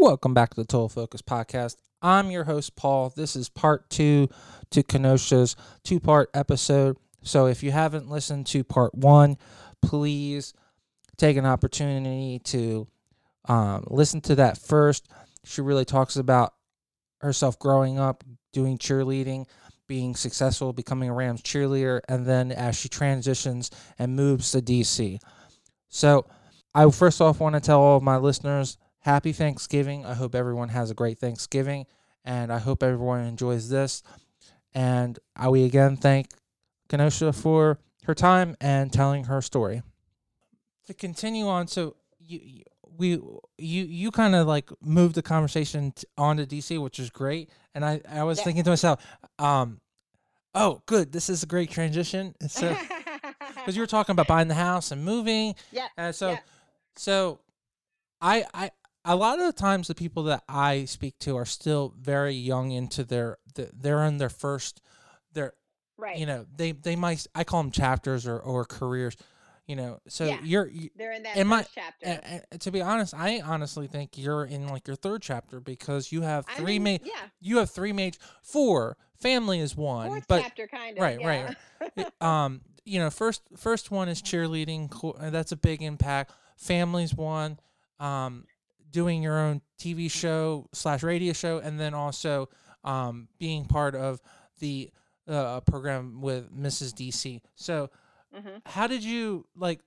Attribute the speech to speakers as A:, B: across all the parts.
A: Welcome back to the Total Focus Podcast. I'm your host, Paul. This is part two to Kenosha's two part episode. So if you haven't listened to part one, please take an opportunity to um, listen to that first. She really talks about herself growing up, doing cheerleading, being successful, becoming a Rams cheerleader, and then as she transitions and moves to DC. So I first off want to tell all of my listeners happy Thanksgiving. I hope everyone has a great Thanksgiving, and I hope everyone enjoys this. And I we again thank Kenosha for her time and telling her story. To continue on, so you, we you you kind of like moved the conversation t- onto DC, which is great. And I I was
B: Yeah.
A: thinking to myself, um, oh, good, this is a great transition. So because you were talking about buying the house and moving,
B: yeah,
A: and so
B: yeah.
A: so I I a lot of the times the people that I speak to are still very young into their they're in their first their
B: right.
A: you know they they might I call them chapters or or careers you know so
B: Yeah.
A: you're you,
B: They're in that
A: in my-
B: first chapter.
A: and, and to be honest I honestly think you're in like your third chapter because you have three
B: in-
A: ma-
B: yeah,
A: you have three major four family is one
B: fourth
A: but
B: chapter kind of.
A: right, right, it- um you know first first one is cheerleading that's a big impact families one um doing your own tv show slash radio show and then also um being part of the uh, program with mrs dc so
B: hmm
A: how did you like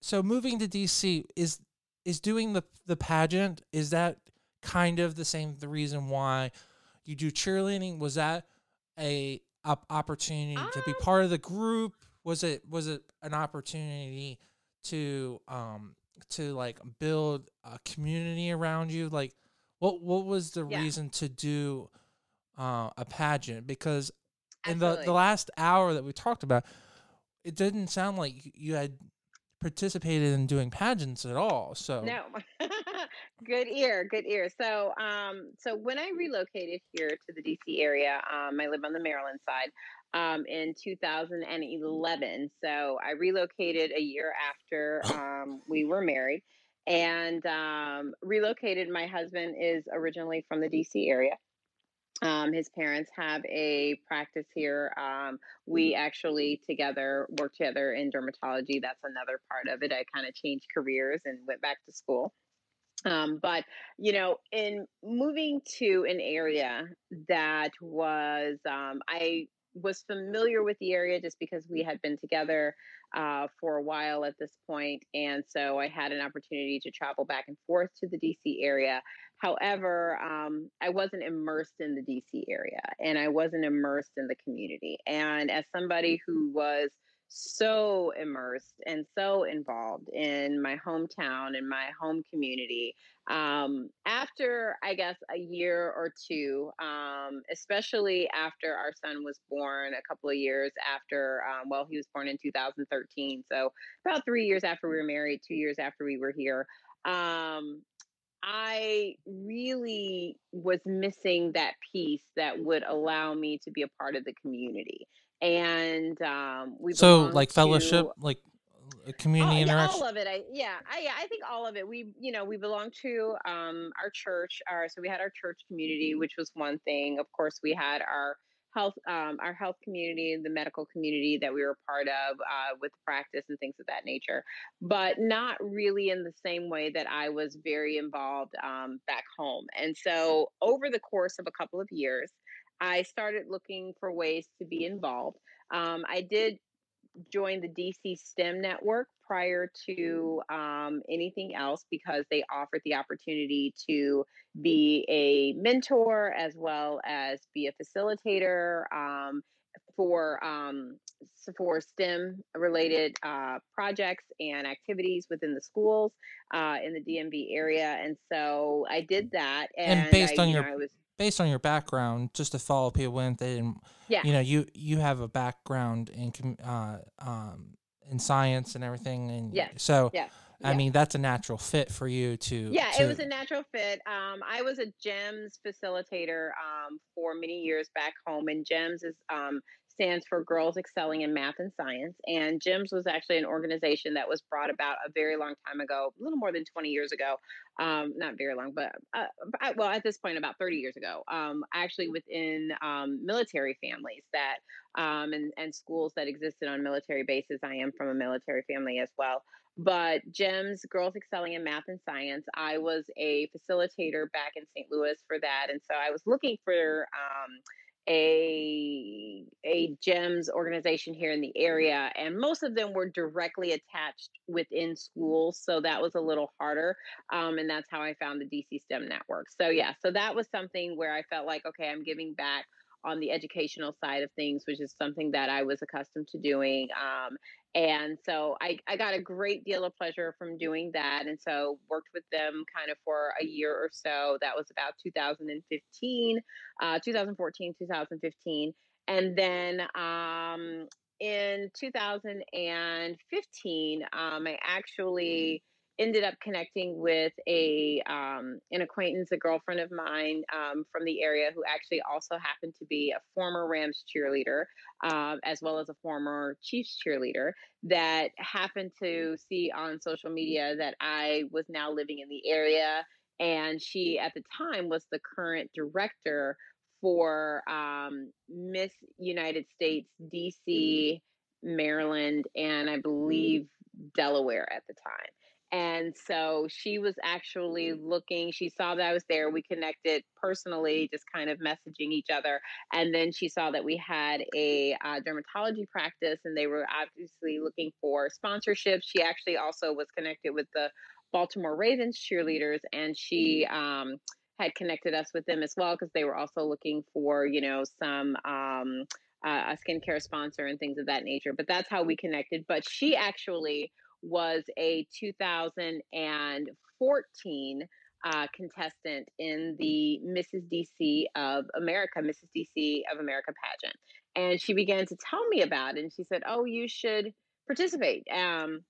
A: so moving to dc is is doing the the pageant is that kind of the same the reason why you do cheerleading? Was that a op- opportunity to be
B: Um,
A: part of the group? Was it was it an opportunity to um to like build a community around you? Like what what was the
B: Yeah.
A: reason to do uh, a pageant? Because in the, the last hour that we talked about, it didn't sound like you had participated in doing pageants at all. So
B: No, good ear, good ear. So, um, so when I relocated here to the DC area, um, I live on the Maryland side, um, in 2011. So I relocated a year after um, we were married, and um, relocated. My husband is originally from the DC area. Um, his parents have a practice here. Um, we actually together work together in dermatology. That's another part of it. I kind of changed careers and went back to school. Um, but you know, in moving to an area that was, um, I was familiar with the area just because we had been together uh, for a while at this point, and so I had an opportunity to travel back and forth to the DC area. However, um, I wasn't immersed in the DC area and I wasn't immersed in the community. And as somebody who was so immersed and so involved in my hometown and my home community, um, after I guess a year or two, um, especially after our son was born, a couple of years after, um, well, he was born in 2013. So about three years after we were married, two years after we were here. Um, I really was missing that piece that would allow me to be a part of the community. And um, we
A: so like fellowship,
B: to-
A: like uh,
B: Oh,
A: community
B: yeah,
A: interaction.
B: all of it. I yeah, I yeah, I think all of it. We you know we belong to um our church. Our so we had our church community, which was one thing. Of course, we had our health um our health community, the medical community that we were part of uh, with practice and things of that nature, but not really in the same way that I was very involved um back home. And so over the course of a couple of years, I started looking for ways to be involved. Um, I did joined the DC STEM network prior to um, anything else because they offered the opportunity to be a mentor as well as be a facilitator um, for um, for STEM related uh, projects and activities within the schools uh, in the DMV area, and so I did that.
A: And
B: And,
A: based
B: I,
A: on
B: you
A: your-
B: know, I was
A: Based on your background, just to follow people in, they didn't,
B: yeah.
A: you know, you you have a background in uh, um, in science and everything, and
B: yeah,
A: so
B: yeah,
A: I
B: yeah.
A: mean that's a natural fit for you to.
B: Yeah,
A: to,
B: it was a natural fit. Um, I was a GEMS facilitator um, for many years back home, and GEMS is um, stands for Girls Excelling in Math and Science. And GEMS was actually an organization that was brought about a very long time ago, a little more than 20 years ago. Um, not very long, but uh, well, at this point, about 30 years ago, um, actually within um, military families that um, and, and schools that existed on military bases. I am from a military family as well. But GEMS, Girls Excelling in Math and Science, I was a facilitator back in St. Louis for that. And so I was looking for um, a a gems organization here in the area and most of them were directly attached within schools so that was a little harder um, and that's how i found the dc stem network so yeah so that was something where i felt like okay i'm giving back on the educational side of things, which is something that I was accustomed to doing. Um, and so I, I got a great deal of pleasure from doing that. And so worked with them kind of for a year or so. That was about 2015, uh, 2014, 2015. And then um, in 2015, um, I actually ended up connecting with a um, an acquaintance, a girlfriend of mine um, from the area who actually also happened to be a former Rams cheerleader, uh, as well as a former Chiefs cheerleader. That happened to see on social media that I was now living in the area, and she at the time was the current director for um, Miss United States DC, Maryland, and I believe Delaware at the time. And so she was actually looking, she saw that I was there. We connected personally, just kind of messaging each other. And then she saw that we had a uh, dermatology practice and they were obviously looking for sponsorships. She actually also was connected with the Baltimore Ravens cheerleaders and she, um, had connected us with them as well because they were also looking for you know some um, uh, a skincare sponsor and things of that nature but that's how we connected but she actually was a 2014 uh, contestant in the Mrs. DC of America, Mrs. DC of America pageant. And she began to tell me about it. And she said, Oh, you should participate. Um,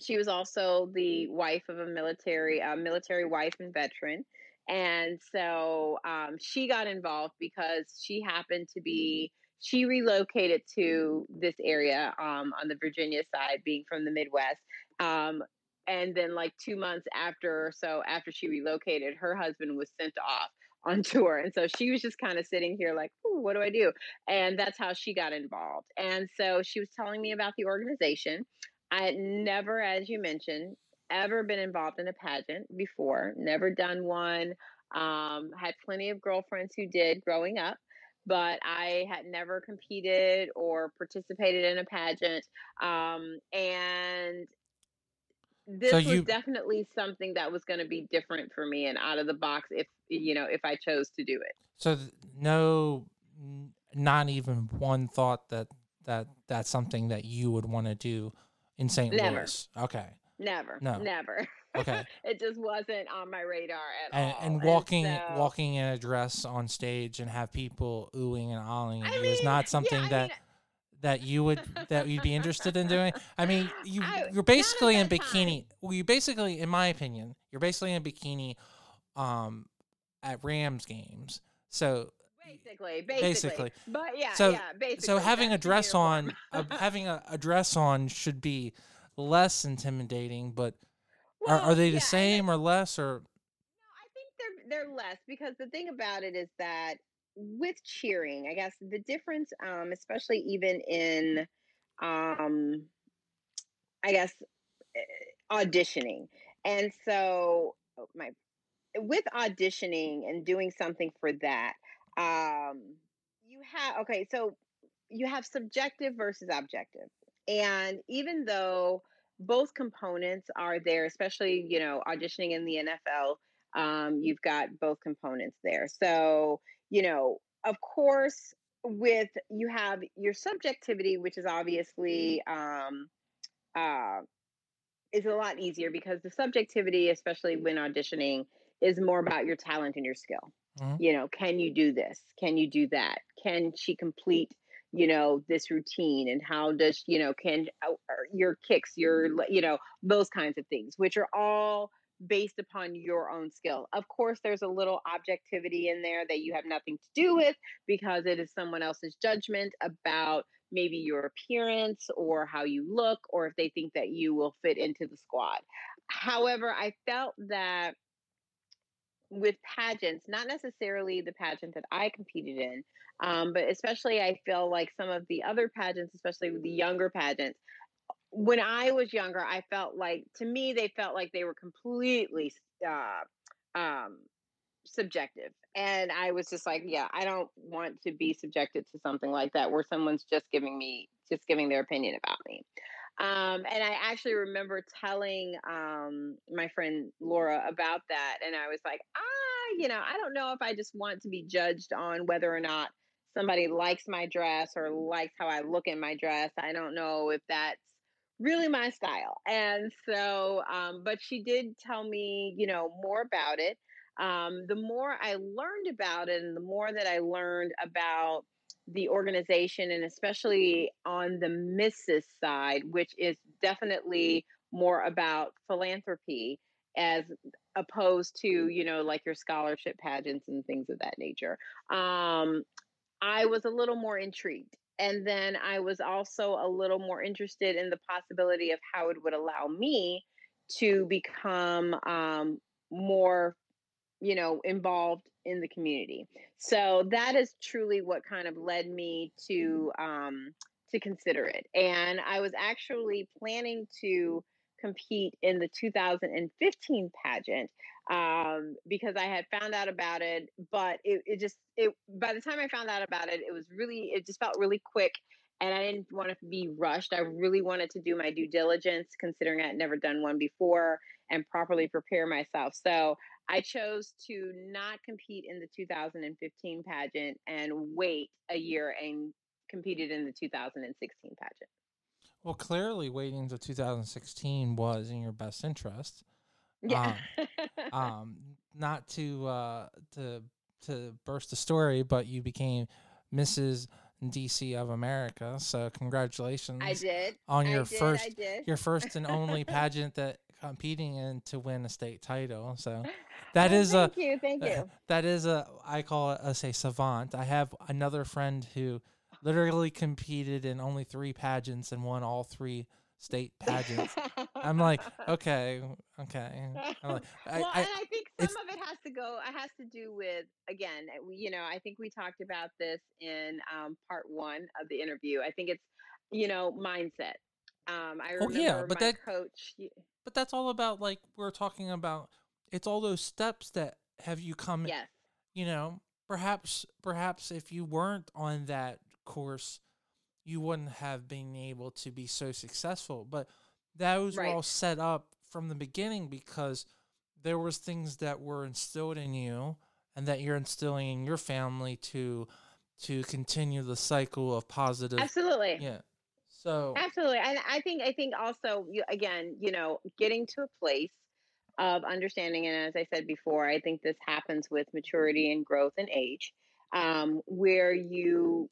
B: she was also the wife of a military, uh, military wife and veteran. And so um, she got involved because she happened to be she relocated to this area um, on the Virginia side, being from the Midwest. Um, and then, like two months after, or so after she relocated, her husband was sent off on tour. And so she was just kind of sitting here, like, what do I do? And that's how she got involved. And so she was telling me about the organization. I had never, as you mentioned, ever been involved in a pageant before, never done one. Um, had plenty of girlfriends who did growing up but I had never competed or participated in a pageant. Um, and this so you, was definitely something that was going to be different for me and out of the box if you know if I chose to do it.
A: So no, not even one thought that that that's something that you would want to do in St. Louis. Okay.
B: Never. No. Never.
A: Okay.
B: it just wasn't on my radar at
A: and,
B: all.
A: And walking and so, walking in a dress on stage and have people oohing and ahhing I mean, is not something yeah, that mean, that you would that you'd be interested in doing. I mean, you I, you're basically in bikini. Well, you basically, in my opinion, you're basically in bikini um at Rams games. So
B: Basically, basically, basically. But yeah,
A: so,
B: yeah, basically.
A: So having a dress on, having a, a dress on should be less intimidating, but well, are, are they the yeah, same or less or?
B: No, I think they're they're less because the thing about it is that with cheering, I guess the difference, um, especially even in, um, I guess eh, auditioning, and so oh, my with auditioning and doing something for that, um, you have okay, so you have subjective versus objective, and even though both components are there, especially, you know, auditioning in the NFL. Um, you've got both components there. So, you know, of course, with you have your subjectivity, which is obviously um, uh, is a lot easier because the subjectivity, especially when auditioning, is more about your talent and your skill. Mm-hmm. You know, can you do this? Can you do that? Can she complete you know this routine and how does you know can uh, your kicks your you know those kinds of things which are all based upon your own skill. Of course, there's a little objectivity in there that you have nothing to do with because it is someone else's judgment about maybe your appearance or how you look or if they think that you will fit into the squad. However, I felt that with pageants, not necessarily the pageant that I competed in, um, but especially I feel like some of the other pageants, especially with the younger pageants, when I was younger, I felt like to me they felt like they were completely uh, um, subjective, and I was just like, yeah, I don't want to be subjected to something like that where someone's just giving me just giving their opinion about me. Um, and I actually remember telling um, my friend Laura about that, and I was like, ah, you know, I don't know if I just want to be judged on whether or not somebody likes my dress or likes how I look in my dress. I don't know if that's really my style. And so, um, but she did tell me, you know, more about it. Um, the more I learned about it and the more that I learned about the organization and especially on the Mrs. side, which is definitely more about philanthropy as opposed to, you know, like your scholarship pageants and things of that nature. Um, I was a little more intrigued and then I was also a little more interested in the possibility of how it would allow me to become um, more, you know, involved in the community. So that is truly what kind of led me to um, to consider it. And I was actually planning to compete in the 2015 pageant um, because I had found out about it, but it, it just it by the time I found out about it, it was really it just felt really quick and I didn't want to be rushed. I really wanted to do my due diligence, considering I had never done one before, and properly prepare myself. So I chose to not compete in the 2015 pageant and wait a year and competed in the 2016 pageant.
A: Well, clearly, waiting until 2016 was in your best interest.
B: Yeah.
A: Um, um, not to uh, to to burst the story, but you became Mrs. DC of America. So congratulations!
B: I did
A: on your
B: did,
A: first
B: I did.
A: your first and only pageant that competing in to win a state title. So that
B: Oh,
A: is a
B: thank you, thank you.
A: that is a I call it a say savant. I have another friend who literally competed in only three pageants and won all three state pageants. I'm like, okay, okay. I'm like, I,
B: well,
A: I,
B: and I think some of it has to go. It has to do with again. uh, You know, I think we talked about this in um, part one of the interview. I think it's you know mindset. Um, I
A: Oh, yeah, but
B: my
A: that-
B: coach.
A: but that's all about like we're talking about. It's all those steps that have you come.
B: Yes,
A: You know, perhaps perhaps if you weren't on that course, you wouldn't have been able to be so successful. But those were all set up from the beginning because there was things that were instilled in you and that you're instilling in your family to to continue the cycle of positive
B: absolutely.
A: yeah so
B: Absolutely. And I think I think also you again, you know, getting to a place of understanding and as I said before, I think this happens with maturity and growth and age, um, where you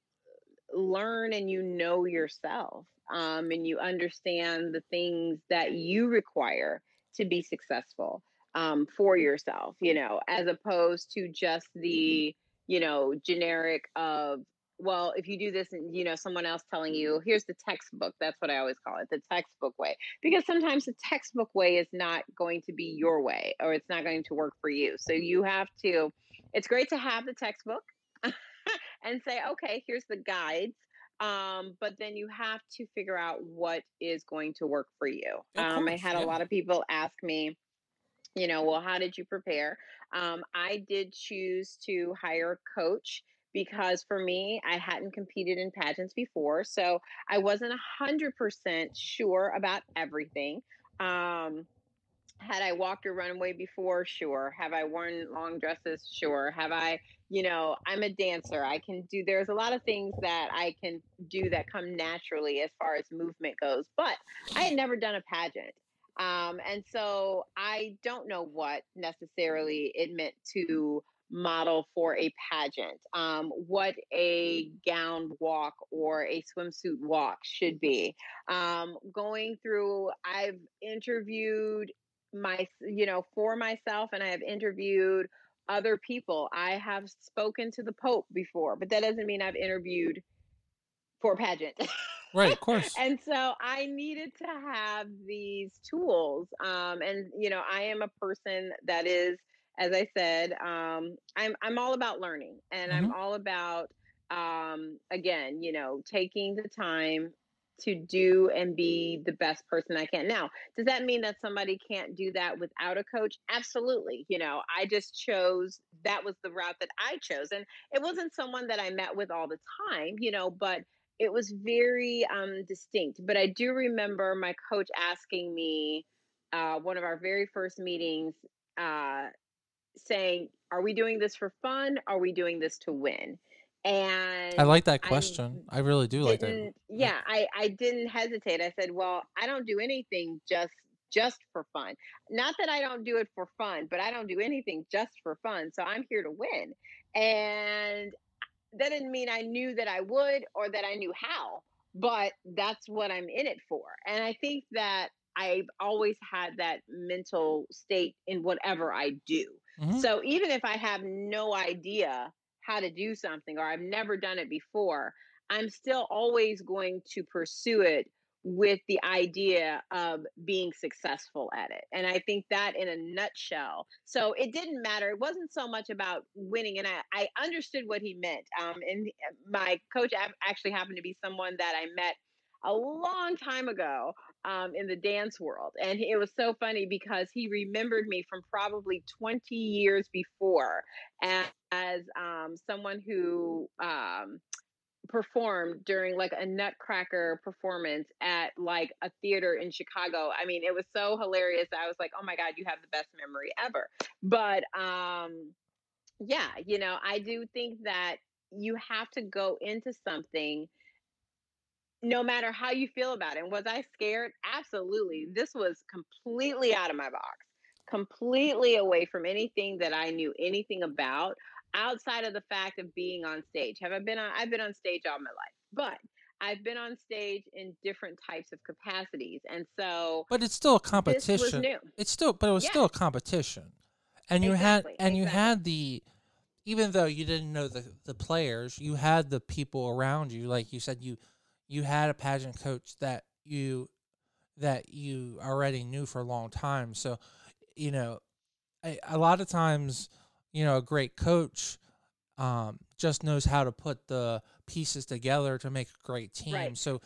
B: learn and you know yourself. Um, and you understand the things that you require to be successful um, for yourself, you know, as opposed to just the, you know, generic of well, if you do this and you know someone else telling you, here's the textbook. That's what I always call it, the textbook way. Because sometimes the textbook way is not going to be your way or it's not going to work for you. So you have to it's great to have the textbook and say, okay, here's the guides. Um, but then you have to figure out what is going to work for you. Um, I had a lot of people ask me, you know, well, how did you prepare? Um, I did choose to hire a coach because for me, I hadn't competed in pageants before. So I wasn't a 100% sure about everything. Um, had I walked a runway before? Sure. Have I worn long dresses? Sure. Have I, you know, I'm a dancer. I can do, there's a lot of things that I can do that come naturally as far as movement goes, but I had never done a pageant. Um, and so I don't know what necessarily it meant to model for a pageant, um, what a gown walk or a swimsuit walk should be. Um, going through, I've interviewed my you know for myself and i have interviewed other people. I have spoken to the pope before but that doesn't mean i've interviewed for pageant.
A: Right of course.
B: And so i needed to have these tools um, and you know i am a person that is as i said um, i'm i'm all about learning and mm-hmm. i'm all about um, again you know taking the time to do and be the best person I can. Now, does that mean that somebody can't do that without a coach? Absolutely. You know, I just chose that was the route that I chose. And it wasn't someone that I met with all the time, you know, but it was very um, distinct. But I do remember my coach asking me uh, one of our very first meetings uh, saying, Are we doing this for fun? Are we doing this to win? and
A: I like that question. I, I really do like that.
B: Yeah, I I didn't hesitate. I said, "Well, I don't do anything just just for fun. Not that I don't do it for fun, but I don't do anything just for fun. So I'm here to win." And that didn't mean I knew that I would or that I knew how, but that's what I'm in it for. And I think that I've always had that mental state in whatever I do. Mm-hmm. So even if I have no idea how to do something or I've never done it before, I'm still always going to pursue it with the idea of being successful at it. And I think that in a nutshell. So it didn't matter. It wasn't so much about winning. And I, I understood what he meant. Um, and my coach actually happened to be someone that I met a long time ago um, in the dance world. And it was so funny because he remembered me from probably 20 years before as, as um, someone who um, performed during like a Nutcracker performance at like a theater in Chicago. I mean, it was so hilarious. I was like, oh my God, you have the best memory ever. But um, yeah, you know, I do think that you have to go into something no matter how you feel about it. And was I scared? Absolutely. Mm-hmm. This was completely out of my box, completely away from anything that I knew anything about outside of the fact of being on stage. Have I been on I've been on stage all my life. But I've been on stage in different types of capacities. And so
A: But it's still a competition. It's still but it was yeah. still a competition. And you exactly. had and exactly. you had the even though you didn't know the the players, you had the people around you like you said you you had a pageant coach that you that you already knew for a long time. So, you know, a, a lot of times, you know, a great coach um, just knows how to put the pieces together to make a great team. Right. So,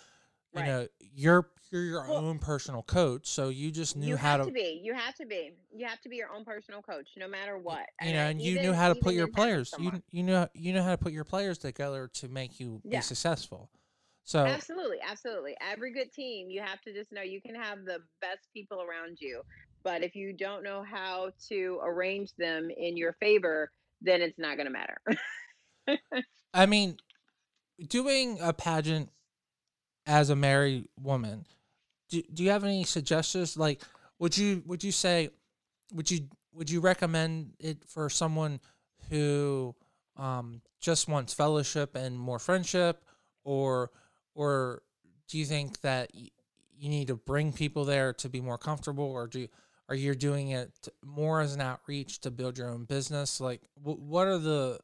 A: you right. know, you're you're your well, own personal coach, so you just knew
B: you
A: how
B: to, to be. You have to be. You have to be your own personal coach, no matter what.
A: You know, and, you knew how to put your players. You you know you know how to put your players together to make you yeah. be successful. So
B: absolutely, absolutely. Every good team, you have to just know you can have the best people around you, but if you don't know how to arrange them in your favor, then it's not going to matter.
A: I mean, doing a pageant as a married woman, do, do you have any suggestions? Like, would you would you say, would you would you recommend it for someone who um, just wants fellowship and more friendship, or or do you think that y- you need to bring people there to be more comfortable, or do you, are you doing it more as an outreach to build your own business? Like, w- what are the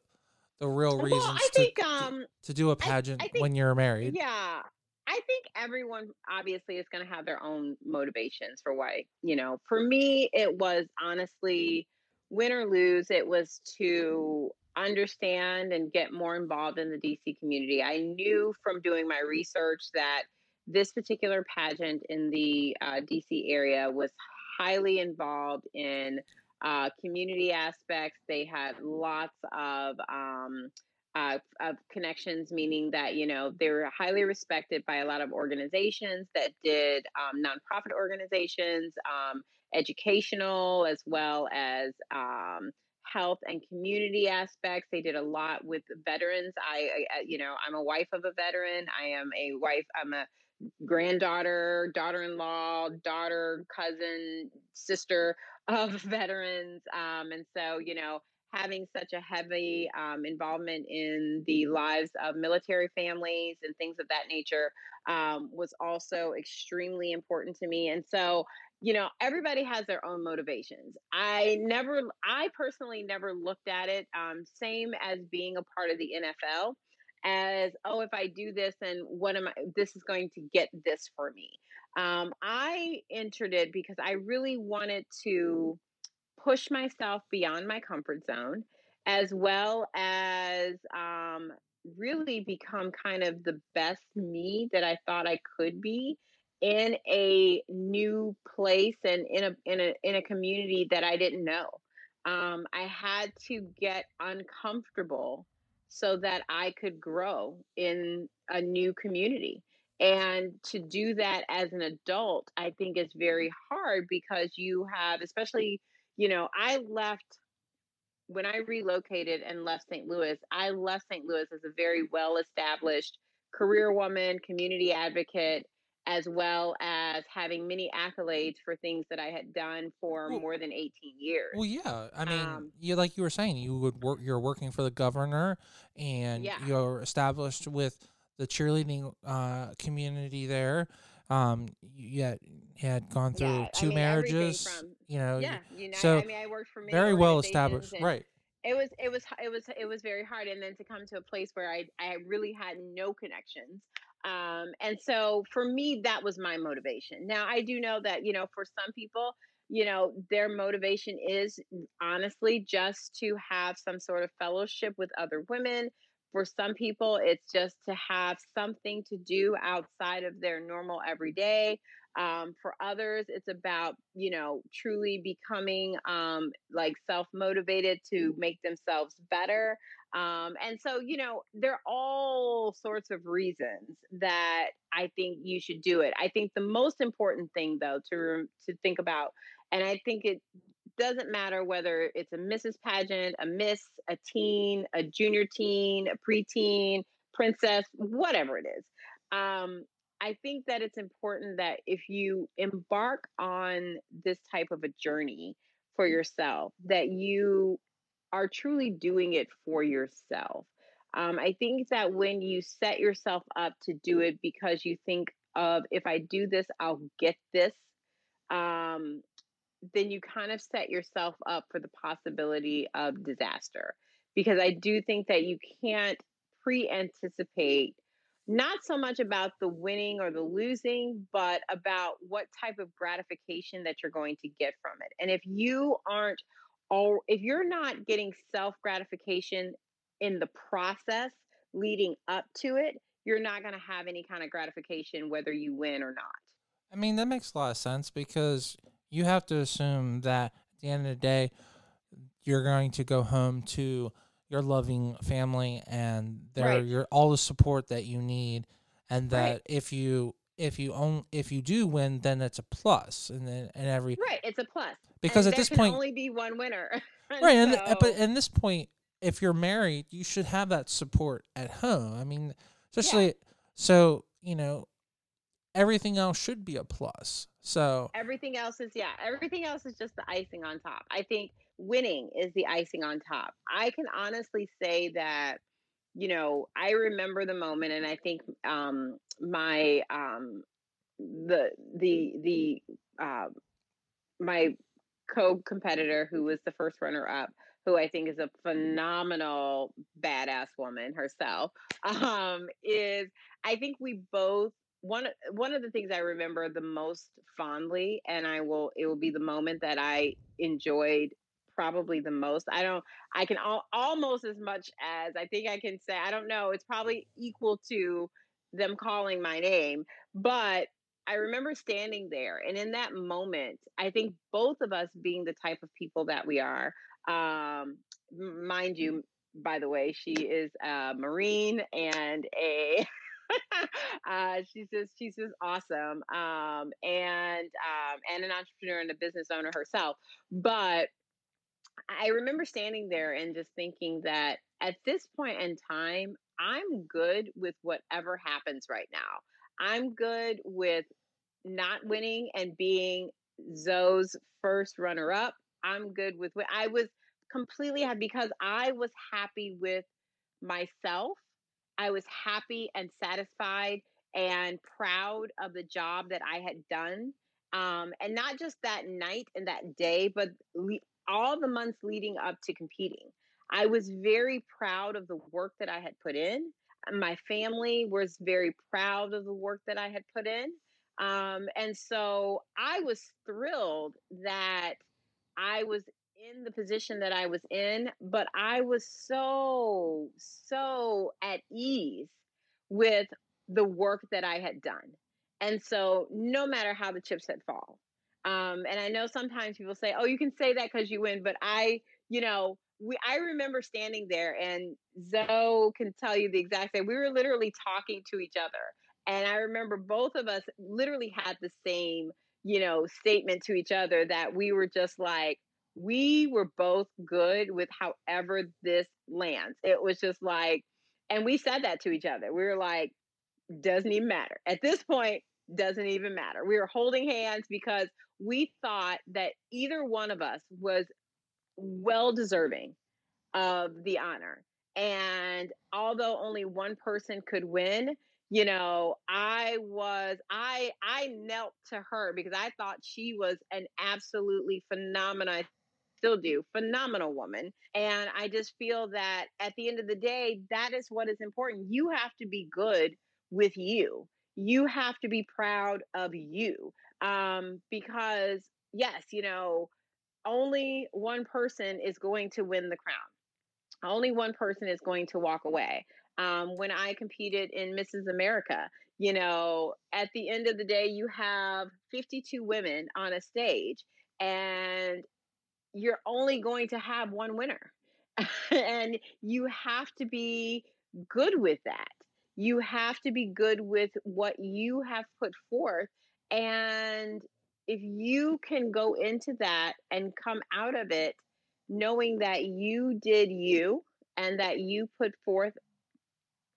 A: the real reasons well, think, to, um, to do a pageant I, I think, when you're married?
B: Yeah, I think everyone obviously is going to have their own motivations for why, you know, for me, it was honestly win or lose, it was to understand and get more involved in the DC community. I knew from doing my research that this particular pageant in the uh, DC area was highly involved in uh, community aspects. They had lots of um, uh, of connections, meaning that you know they were highly respected by a lot of organizations that did um, nonprofit organizations, um, educational as well as um, health and community aspects. They did a lot with veterans. I, I, you know, I'm a wife of a veteran. I am a wife. I'm a granddaughter, daughter-in-law, daughter, cousin, sister of veterans. Um, and so, you know, having such a heavy um, involvement in the lives of military families and things of that nature um, was also extremely important to me. And so, you know, everybody has their own motivations. I never, I personally never looked at it um, same as being a part of the NFL as oh if i do this then what am i this is going to get this for me um, i entered it because i really wanted to push myself beyond my comfort zone as well as um, really become kind of the best me that i thought i could be in a new place and in a in a in a community that I didn't know. Um, I had to get uncomfortable so that I could grow in a new community. And to do that as an adult, I think is very hard because you have, especially, you know, I left when I relocated and left St. Louis, I left St. Louis as a very well established career woman, community advocate, as well as having many accolades for things that I had done for well, more than 18 years.
A: Well, yeah. I mean, um, you like you were saying, you would work. You're working for the governor, and yeah. you're established with the cheerleading uh, community there. Um, you had, had gone through yeah, two I mean, marriages. From, you know,
B: yeah. You know, so I mean, I worked for
A: very well established, right?
B: It was it was it was it was very hard, and then to come to a place where I I really had no connections. Um, and so for me, that was my motivation. Now, I do know that, you know, for some people, you know, their motivation is honestly just to have some sort of fellowship with other women. For some people, it's just to have something to do outside of their normal everyday. Um, for others, it's about, you know, truly becoming um, like self motivated to make themselves better. Um, and so, you know, there are all sorts of reasons that I think you should do it. I think the most important thing, though, to to think about, and I think it doesn't matter whether it's a Mrs. Pageant, a Miss, a teen, a junior teen, a preteen, princess, whatever it is. Um, I think that it's important that if you embark on this type of a journey for yourself, that you are truly doing it for yourself. Um, I think that when you set yourself up to do it because you think of if I do this, I'll get this, um, then you kind of set yourself up for the possibility of disaster. Because I do think that you can't pre anticipate not so much about the winning or the losing, but about what type of gratification that you're going to get from it. And if you aren't all if you're not getting self gratification in the process leading up to it, you're not going to have any kind of gratification whether you win or not.
A: I mean, that makes a lot of sense because you have to assume that at the end of the day, you're going to go home to your loving family and there right. your all the support that you need and that right. if you if you own if you do win then it's a plus and then and every
B: right it's a plus
A: because
B: and
A: at this point
B: only be one winner
A: right and so, but at this point if you're married you should have that support at home i mean especially yeah. so you know everything else should be a plus so
B: everything else is yeah everything else is just the icing on top i think winning is the icing on top. I can honestly say that you know i remember the moment and i think um my um the the the uh, my co-competitor who was the first runner up who I think is a phenomenal badass woman herself um is I think we both one one of the things I remember the most fondly and I will it will be the moment that I enjoyed probably the most. I don't I can al- almost as much as I think I can say I don't know it's probably equal to them calling my name but I remember standing there, and in that moment, I think both of us being the type of people that we are, um, mind you, by the way, she is a Marine and a. uh, she's just she's just awesome, um, and um, and an entrepreneur and a business owner herself. But I remember standing there and just thinking that at this point in time, I'm good with whatever happens right now. I'm good with not winning and being Zoe's first runner up. I'm good with what I was completely happy because I was happy with myself. I was happy and satisfied and proud of the job that I had done. Um, and not just that night and that day, but all the months leading up to competing. I was very proud of the work that I had put in. My family was very proud of the work that I had put in. Um, and so I was thrilled that I was in the position that I was in, but I was so, so at ease with the work that I had done. And so, no matter how the chips had fall, um, and I know sometimes people say, "Oh, you can say that because you win," but I, you know, we I remember standing there, and Zoe can tell you the exact same. We were literally talking to each other, and I remember both of us literally had the same, you know, statement to each other that we were just like, we were both good with however this lands. It was just like, and we said that to each other. We were like, doesn't even matter. At this point, doesn't even matter. We were holding hands because we thought that either one of us was well deserving of the honor. And although only one person could win, you know, I was I I knelt to her because I thought she was an absolutely phenomenal still do phenomenal woman and i just feel that at the end of the day that is what is important you have to be good with you you have to be proud of you um, because yes you know only one person is going to win the crown. Only one person is going to walk away. Um, when i competed in mrs america you know at the end of the day you have 52 women on a stage and you're only going to have one winner. And you have to be good with that you have to be good with what you have put forth. And if you can go into that and come out of it knowing that you did you and that you put forth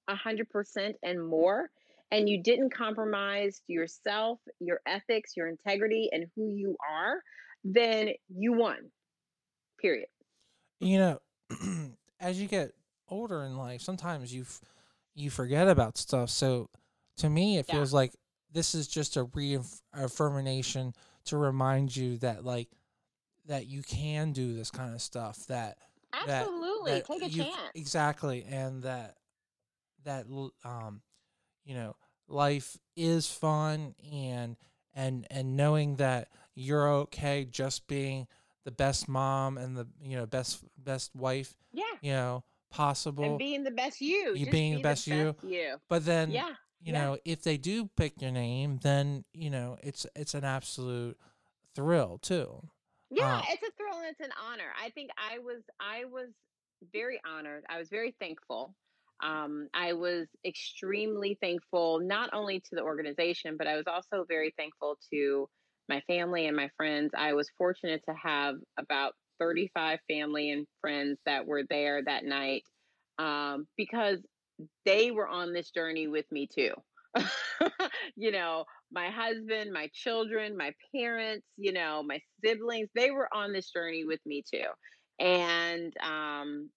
B: a hundred percent and more, and you didn't compromise yourself, your ethics, your integrity, and who you are, then you won. Period.
A: You know, as you get older in life, sometimes you you forget about stuff. So to me, it feels yeah. like this is just a reaffirmation to remind you that like that you can do this kind of stuff. That
B: absolutely
A: that,
B: that take a chance
A: exactly, and that that um you know life is fun and and and knowing that you're okay just being the best mom and the you know best best wife
B: yeah
A: you know possible
B: and being the best you
A: you being be the best, the best you. you but then yeah you yeah. know if they do pick your name then you know it's it's an absolute thrill too
B: yeah uh, it's a thrill and it's an honor i think i was i was very honored i was very thankful um, i was extremely thankful not only to the organization but i was also very thankful to my family and my friends i was fortunate to have about 35 family and friends that were there that night um, because they were on this journey with me too. you know, my husband, my children, my parents, you know, my siblings, they were on this journey with me too. And um,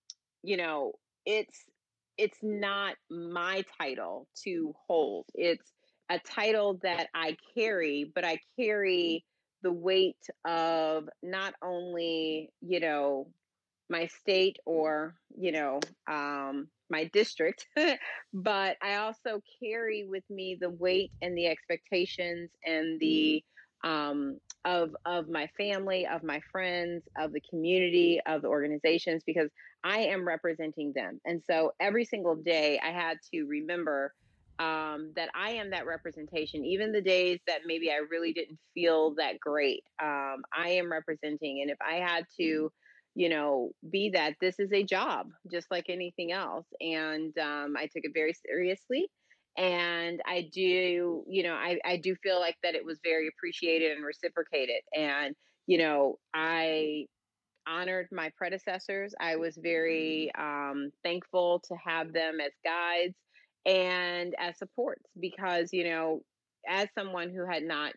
B: you know, it's it's not my title to hold. It's a title that I carry, but I carry the weight of not only, you know, my state or, you know, um, my district, but I also carry with me the weight and the expectations and the um, of of my family, of my friends, of the community, of the organizations, because I am representing them. And so every single day, I had to remember um, that I am that representation. Even the days that maybe I really didn't feel that great, um, I am representing. And if I had to, you know, be that, this is a job just like anything else. And um, I took it very seriously. And I do, you know, I, I do feel like that it was very appreciated and reciprocated. And, you know, I honored my predecessors. I was very um, thankful to have them as guides and as supports because you know as someone who had not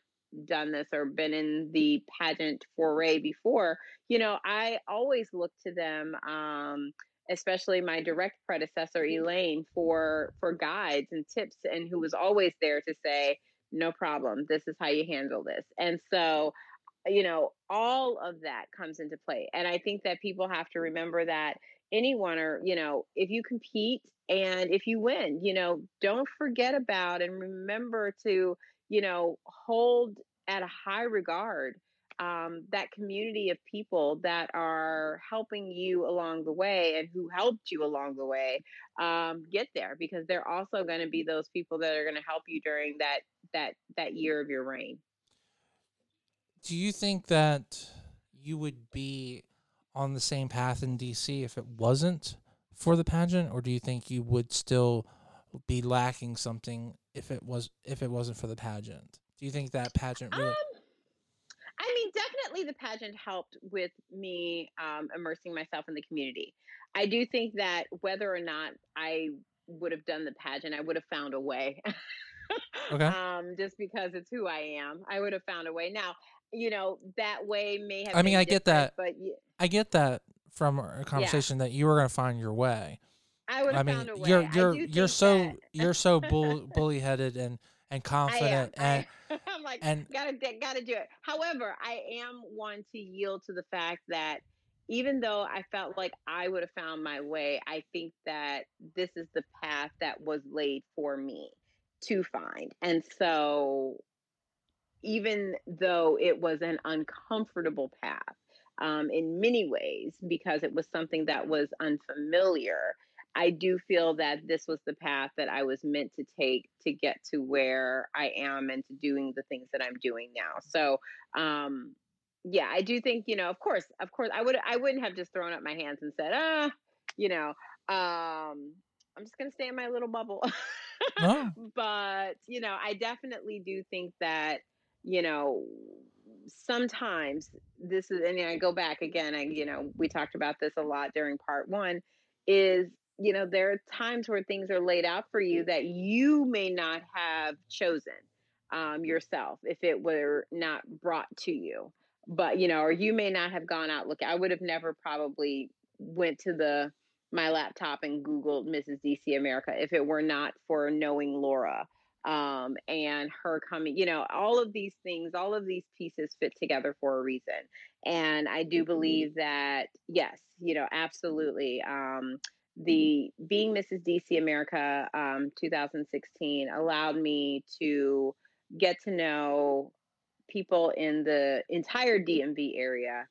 B: done this or been in the pageant foray before you know i always look to them um, especially my direct predecessor elaine for for guides and tips and who was always there to say no problem. This is how you handle this. And so, you know, all of that comes into play. And I think that people have to remember that anyone or, you know, if you compete and if you win, you know, don't forget about and remember to, you know, hold at a high regard um, that community of people that are helping you along the way and who helped you along the way um, get there because they're also going to be those people that are going to help you during that that that year of your reign.
A: Do you think that you would be on the same path in dc if it wasn't for the pageant or do you think you would still be lacking something if it was if it wasn't for the pageant do you think that pageant really um,
B: I mean, definitely the pageant helped with me um, immersing myself in the community. I do think that whether or not I would have done the pageant, I would have found a way. okay. Um, just because it's who I am, I would have found a way. Now, you know, that way may have.
A: I mean, I get that,
B: but
A: yeah. I get that from a conversation yeah. that you were going to find your way.
B: I would. I mean,
A: you're you're you're so that... you're so bull, bully headed and and confident
B: and I'm like and gotta gotta do it. However, I am one to yield to the fact that even though I felt like I would have found my way, I think that this is the path that was laid for me to find. And so even though it was an uncomfortable path um, in many ways because it was something that was unfamiliar I do feel that this was the path that I was meant to take to get to where I am and to doing the things that I'm doing now. So, um, yeah, I do think, you know, of course, of course, I would, I wouldn't have just thrown up my hands and said, ah, you know, um, I'm just going to stay in my little bubble. oh. But, you know, I definitely do think that, you know, sometimes this is, and I go back again, I, you know, we talked about this a lot during part one is you know, there are times where things are laid out for you that you may not have chosen um, yourself if it were not brought to you. But, you know, or you may not have gone out looking. I would have never probably went to the my laptop and Googled Mrs. DC America if it were not for knowing Laura um, and her coming, you know, all of these things, all of these pieces fit together for a reason. And I do mm-hmm. believe that, yes, you know, absolutely. Um, the being Mrs. DC America um, 2016 allowed me to get to know people in the entire DMV area.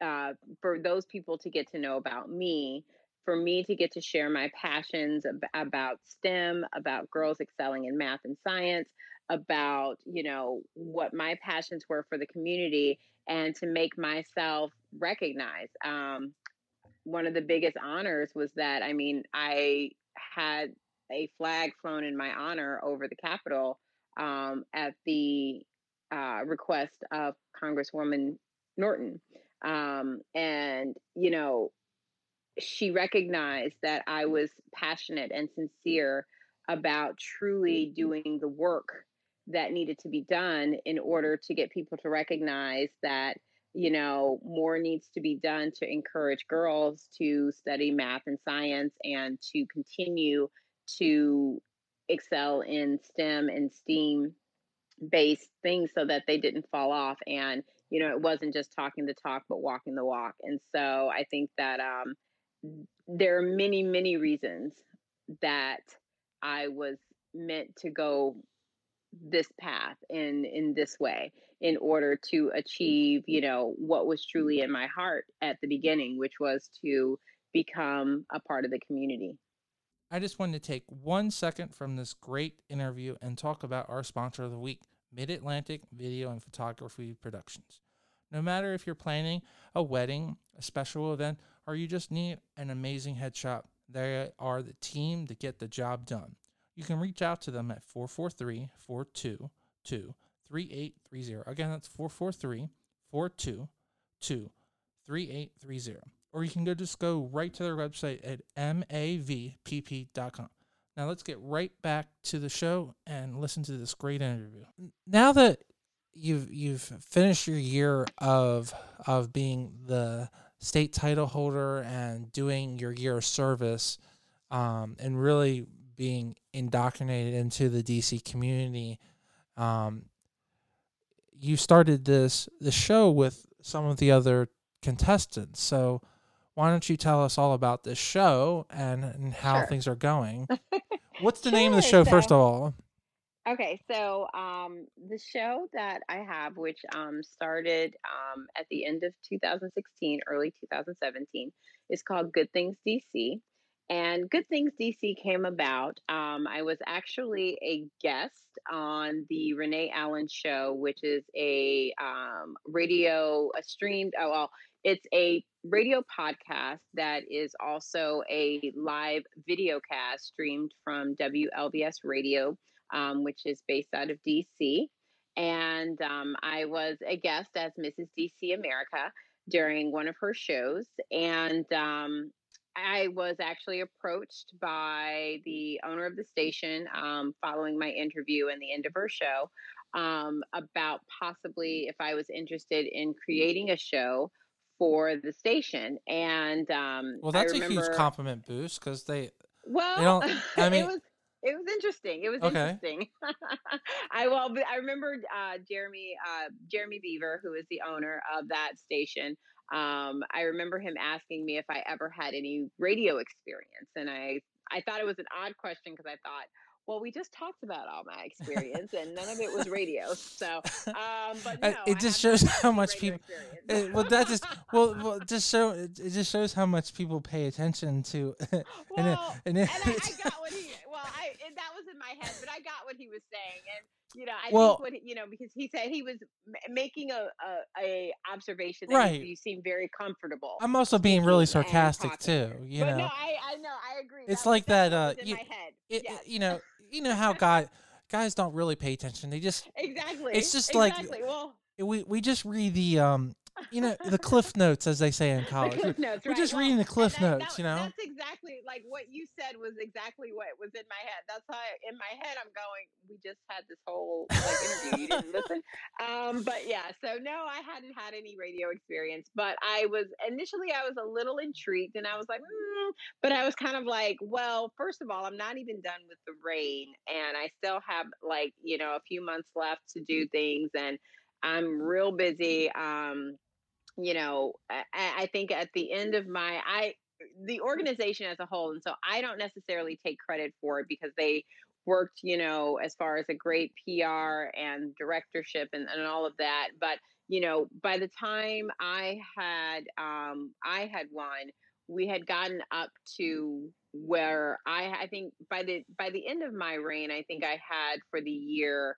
B: Uh, for those people to get to know about me, for me to get to share my passions ab- about STEM, about girls excelling in math and science, about you know what my passions were for the community, and to make myself recognized. Um, one of the biggest honors was that I mean I had a flag flown in my honor over the Capitol um, at the uh, request of Congresswoman Norton, um, and you know she recognized that I was passionate and sincere about truly doing the work that needed to be done in order to get people to recognize that you know, more needs to be done to encourage girls to study math and science and to continue to excel in STEM and STEAM based things so that they didn't fall off. And, you know, it wasn't just talking the talk, but walking the walk. And so I think that um, there are many, many reasons that I was meant to go this path in in this way in order to achieve you know what was truly in my heart at the beginning which was to become a part of the community.
A: I just wanted to take one second from this great interview and talk about our sponsor of the week mid-atlantic video and photography productions. No matter if you're planning a wedding a special event or you just need an amazing headshot they are the team to get the job done you can reach out to them at 443 422 3830. Again, that's 443 422 3830. Or you can go just go right to their website at mavpp.com. Now let's get right back to the show and listen to this great interview. Now that you've you've finished your year of of being the state title holder and doing your year of service um, and really being indoctrinated into the DC community, um, you started this the show with some of the other contestants. So why don't you tell us all about this show and, and how
B: Sure.
A: things are going? What's the name of the
B: Sure.
A: show, first of all?
B: Okay, so um, the show that I have, which um, started um, at the end of 2016, early 2017, is called Good Things DC. And Good Things DC came about. Um, I was actually a guest on the Renee Allen show, which is a um, radio, a streamed, oh, well, it's a radio podcast that is also a live video cast streamed from WLBS Radio, um, which is based out of DC. And um, I was a guest as Mrs. DC America during one of her shows. And um, I was actually approached by the owner of the station um, following my interview and the end of her show um, about possibly if I was interested in creating a show for the station. And um,
A: Well, that's a huge compliment boost because they,
B: well,
A: don't- I mean-
B: it was it was interesting. It was
A: Okay.
B: interesting. I well, I remember uh, Jeremy uh, Jeremy Beaver, who is the owner of that station. Um, I remember him asking me if I ever had any radio experience, and I I thought it was an odd question because I thought, well, we just talked about all my experience, and none of it was radio. So, um, but no,
A: it just shows how much people. It, well, that just well, well, just show it, it just shows how much people pay attention to. and it-
B: Well,
A: and
B: and
A: it-
B: I, I got what he well I and that was in my head but i got what he was saying and you know i
A: Well-
B: think what you know because he said he was m- making a a, a observation that
A: Right.
B: you, seem very comfortable
A: I'm also being really sarcastic too. You
B: but
A: know,
B: no i i know i agree
A: It's
B: That
A: like that, uh,
B: in
A: you-
B: my head
A: it,
B: yes.
A: you know, you know how guy guys don't really pay attention. They just
B: exactly
A: it's just like-
B: well
A: we we just read the um you know the cliff notes as they say in
B: the
A: college.
B: cliff notes,
A: We're
B: right?
A: just
B: Well,
A: reading the cliff
B: that-
A: notes,
B: that-
A: you know.
B: That's exactly like what you said was exactly what was in my head. That's how I, in my head I'm going. We just had this whole like interview. You didn't listen, um, but yeah. So no, I hadn't had any radio experience, but I was initially I was a little intrigued, and I was like, mm, but I was kind of like, well, first of all, I'm not even done with the reign, and I still have like you know a few months left to do things, and I'm real busy. Um, you know, I, I think at the end of my, I, the organization as a whole, and so I don't necessarily take credit for it because they worked, you know, as far as a great PR and directorship and, and all of that. But, you know, by the time I had, um, I had won, we had gotten up to where I, I think by the, by the end of my reign, I think I had for the year,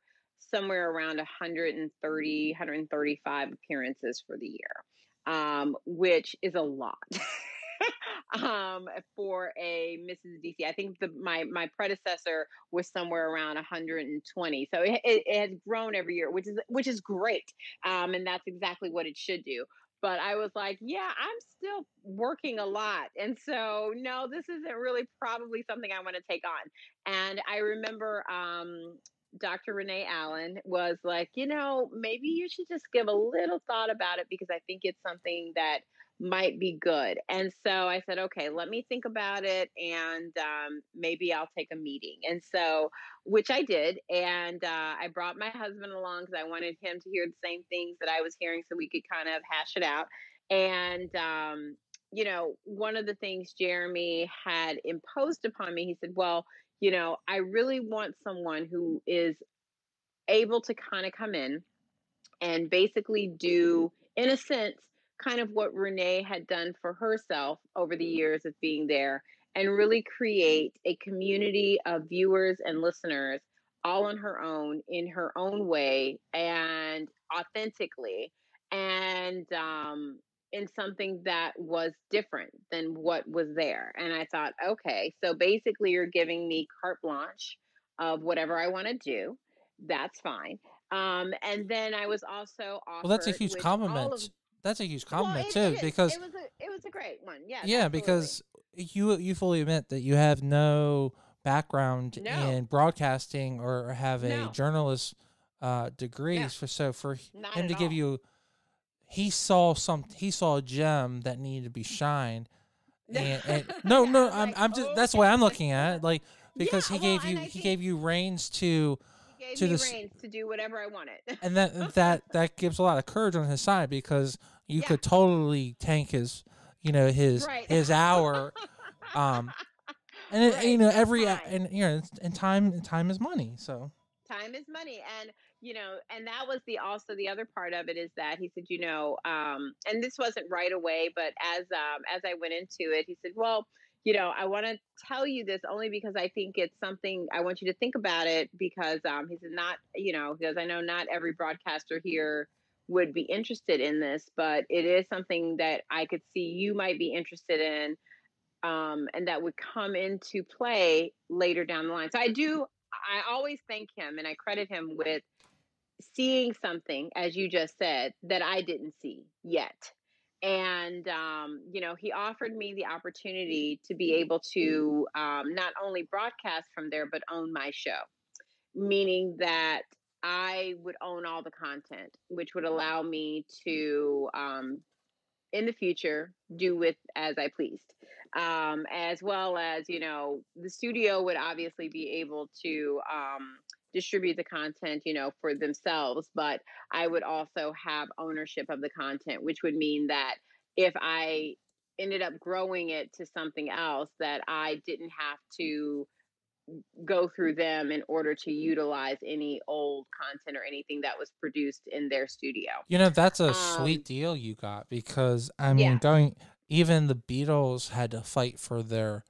B: somewhere around 130 135 appearances for the year um, which is a lot um, for a mrs dc i think the my my predecessor was somewhere around 120 so it, it, it has grown every year which is which is great um, and that's exactly what it should do but I was like, yeah, I'm still working a lot. And so, no, this isn't really probably something I want to take on. And I remember um, Dr. Renee Allen was like, you know, maybe you should just give a little thought about it because I think it's something that might be good. And so I said, okay, let me think about it and um, maybe I'll take a meeting. And so, which I did. And uh, I brought my husband along because I wanted him to hear the same things that I was hearing so we could kind of hash it out. And, um, you know, one of the things Jeremy had imposed upon me, he said, well, you know, I really want someone who is able to kind of come in and basically do, in a sense, kind of what Renee had done for herself over the years of being there and really create a community of viewers and listeners all on her own in her own way and authentically. And um, in something that was different than what was there and i thought okay so basically you're giving me carte blanche of whatever i want to do that's fine um, and then i was also
A: Well, that's a huge compliment.
B: of-
A: That's a huge
B: well,
A: compliment
B: it-
A: too,
B: it
A: because
B: it was a it was a great one. Yeah.
A: yeah, because you you fully admit that you have no background
B: No.
A: in broadcasting or have a
B: No.
A: journalist uh, degree. For so for
B: Not
A: him to give you, he saw some he saw a gem that needed to be shined. And, and no, no, I'm
B: Like,
A: I'm just that's the way I'm looking at it. Like because
B: Yeah,
A: he
B: well,
A: gave you he gave you reins to to the
B: reins to do whatever I wanted.
A: and that that that gives a lot of courage on his side because you
B: Yeah.
A: could totally tank his you know his
B: Right.
A: his hour um and it,
B: Right,
A: you know every
B: time.
A: and you know and time time is money so
B: time is money and you know and that was the also the other part of it is that he said you know um and this wasn't right away but as um as i went into it he said well you know i want to tell you this only because i think it's something i want you to think about it because um he said not you know because i know not every broadcaster here would be interested in this but it is something that i could see you might be interested in um, and that would come into play later down the line. So I do, I always thank him and I credit him with seeing something, as you just said, that I didn't see yet. And, um, you know, he offered me the opportunity to be able to um, not only broadcast from there, but own my show, meaning that I would own all the content, which would allow me to, um, in the future, do with as I pleased um, as well as you know the studio would obviously be able to um, distribute the content you know for themselves but i would also have ownership of the content which would mean that if i ended up growing it to something else that i didn't have to go through them in order to utilize any old content or anything that was produced in their studio
A: you know that's a
B: Um,
A: sweet deal you got because i mean
B: yeah.
A: going even the beatles had to fight for their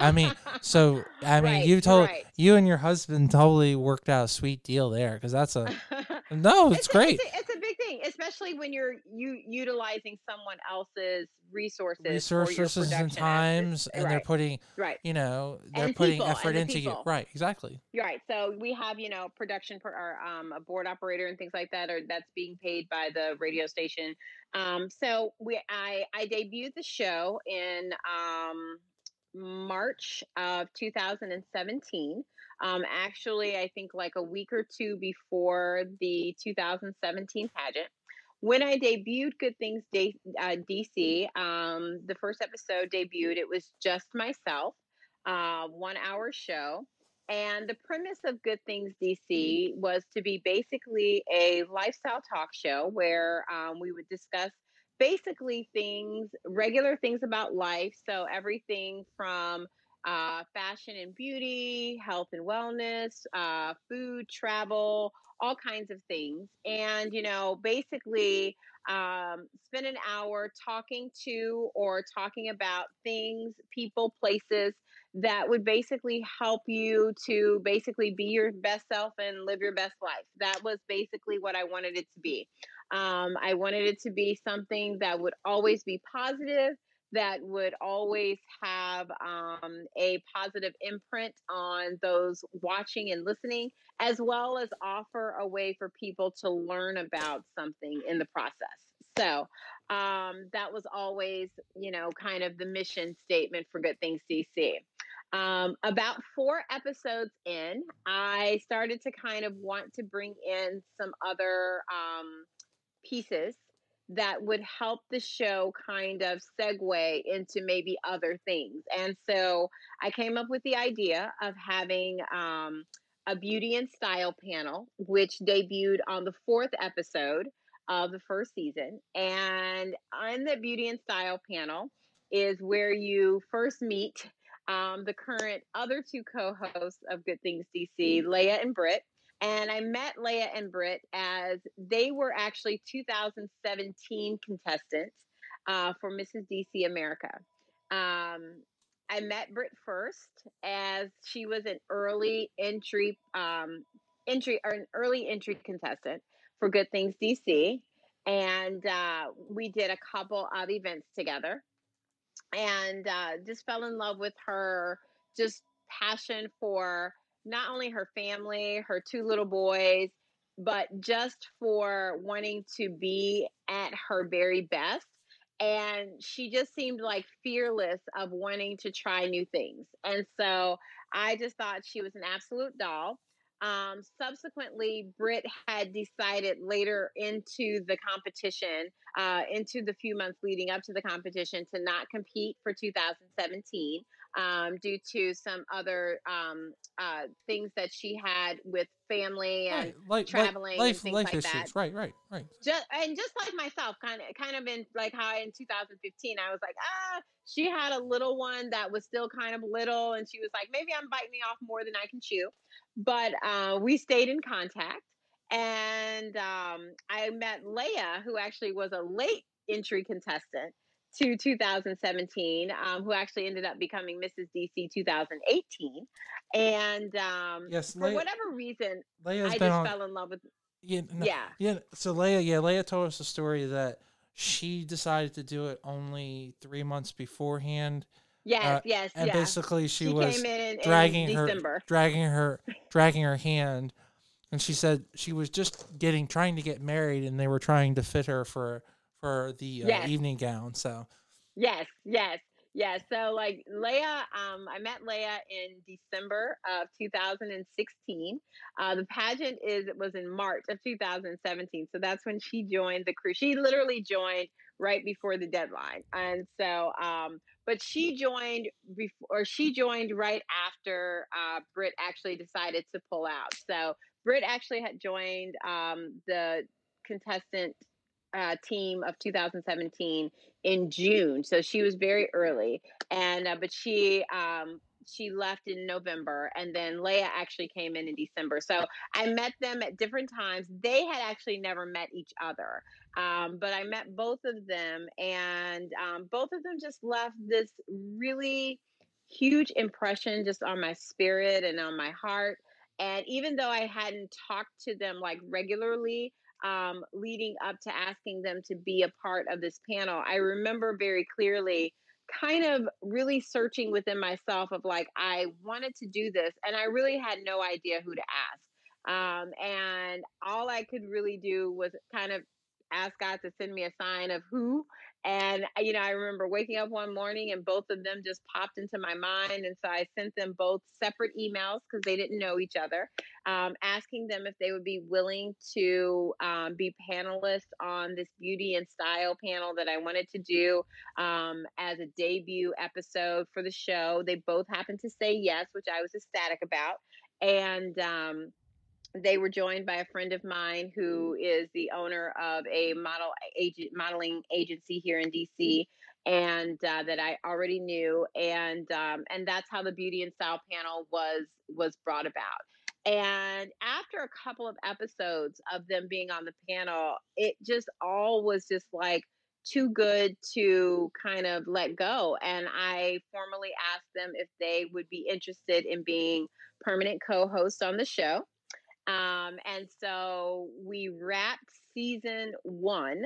A: i mean so i mean
B: Right,
A: you told
B: right.
A: you and your husband totally worked out a sweet deal there because that's a no it's,
B: a-
A: great
B: It's a, it's a big thing, especially when you're you utilizing someone else's resources,
A: resources and times and they're putting
B: right.
A: you know they're
B: And
A: putting
B: people,
A: effort into you right exactly
B: right. So we have, you know, production for our um, a board operator and things like that, or that's being paid by the radio station. Um, so we, I, I debuted the show in um, March of 2017. Um, actually, I think like a week or two before the 2017 pageant. When I debuted Good Things D- uh, DC, um, the first episode debuted. It was just myself, uh, one hour show. And the premise of Good Things DC was to be basically a lifestyle talk show where um, we would discuss basically things, regular things about life. So everything from uh, fashion and beauty, health and wellness, uh, food, travel, all kinds of things. And, you know, basically um, spend an hour talking to or talking about things, people, places that would basically help you to basically be your best self and live your best life. That was basically what I wanted it to be. Um, I wanted it to be something that would always be positive, that would always have um, a positive imprint on those watching and listening, as well as offer a way for people to learn about something in the process. So um, that was always, you know, kind of the mission statement for Good Things DC. Um, about four episodes in, I started to kind of want to bring in some other um, pieces that would help the show kind of segue into maybe other things. And so I came up with the idea of having um, a beauty and style panel, which debuted on the fourth episode of the first season. And on the beauty and style panel is where you first meet um, the current other two co-hosts of Good Things DC, Leia and Britt. And I met Leia and Britt as they were actually 2017 contestants uh, for Mrs. DC America. Um, I met Britt first as she was an early entry um, entry or an early entry contestant for Good Things DC, and uh, we did a couple of events together, and uh, just fell in love with her just passion for not only her family, her two little boys, but just for wanting to be at her very best. And she just seemed like fearless of wanting to try new things. And so I just thought she was an absolute doll. Um, subsequently, Britt had decided later into the competition, uh, into the few months leading up to the competition, to not compete for 2017 um, due to some other um, uh, things that she had with family and
A: right. like,
B: traveling
A: life,
B: and things
A: life
B: like
A: issues.
B: that.
A: Right, right, right.
B: Just and just like myself, kind of kind of in like how in 2015 I was like, ah, she had a little one that was still kind of little, and she was like, maybe I'm biting me off more than I can chew. But uh, we stayed in contact, and um, I met Leia, who actually was a late entry contestant to 2017, um, who actually ended up becoming Mrs. DC 2018. And um,
A: Yes,
B: for whatever reason,
A: Leia's
B: I just
A: on.
B: fell in love with.
A: yeah, no,
B: Yeah,
A: yeah. So Leia, yeah, Leia told us a story that she decided to do it only three months beforehand,
B: yes,
A: Uh,
B: yes,
A: and
B: yes.
A: basically she,
B: she
A: was
B: came in in,
A: dragging
B: in
A: her,
B: December.
A: dragging her, dragging her hand, and she said she was just getting trying to get married, and they were trying to fit her for for the uh,
B: Yes.
A: evening gown. So
B: Yes, yes, yes. So like Leia, um, I met Leia in December of 2016. Uh, the pageant is it was in March of 2017. So that's when she joined the crew. She literally joined right before the deadline, and so um, but she joined before or she joined right after uh, Britt actually decided to pull out. So Britt actually had joined um, the contestant uh, team of 2017 in June, so she was very early. And uh, but she um, she left in November, and then Leia actually came in in December. So I met them at different times. They had actually never met each other, um, but I met both of them, and um, both of them just left this really huge impression just on my spirit and on my heart. And even though I hadn't talked to them like regularly, um, leading up to asking them to be a part of this panel, I remember very clearly kind of really searching within myself of like, I wanted to do this and I really had no idea who to ask. Um, and all I could really do was kind of ask God to send me a sign of who. And, you know, I remember waking up one morning and both of them just popped into my mind. And so I sent them both separate emails because they didn't know each other, um, asking them if they would be willing to um, be panelists on this beauty and style panel that I wanted to do um, as a debut episode for the show. They both happened to say yes, which I was ecstatic about. And, um, they were joined by a friend of mine who is the owner of a model agent modeling agency here in DC and uh, that I already knew and um, and that's how the beauty and style panel was was brought about. And after a couple of episodes of them being on the panel it just all was just like too good to kind of let go. And I formally asked them if they would be interested in being permanent co hosts on the show um, and so we wrapped season one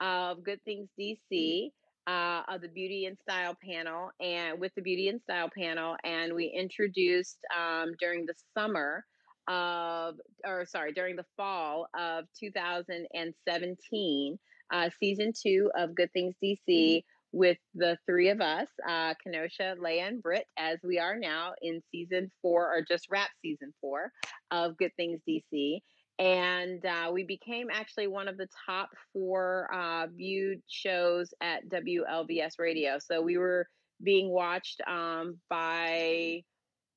B: of Good Things DC uh, of the Beauty and Style panel, and with the Beauty and Style panel, and we introduced um, during the summer of, or sorry, during the fall of 2017, uh, season two of Good Things DC with the three of us, uh, Kenosha, Leia, and Britt, as we are now in season four, or just wrapped season four of Good Things DC. And uh, we became actually one of the top four uh, viewed shows at WLBS Radio. So we were being watched um, by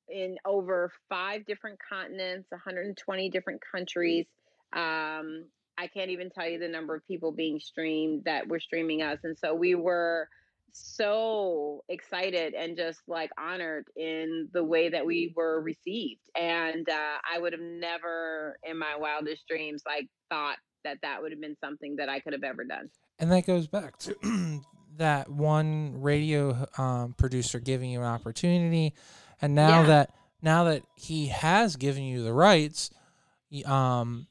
B: in over five different continents, 120 different countries. Um, I can't even tell you the number of people being streamed that were streaming us. And so we were so excited and just like honored in the way that we were received. And uh, I would have never in my wildest dreams like thought that that would have been something that I could have ever done.
A: And that goes back to that one radio um, producer giving you an opportunity, and now
B: Yeah.
A: that now that he has given you the rights, um,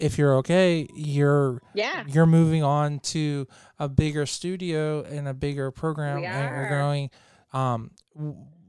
A: if you're okay, you're
B: Yeah.
A: you're moving on to a bigger studio and a bigger program,
B: We
A: and
B: are.
A: going. Um,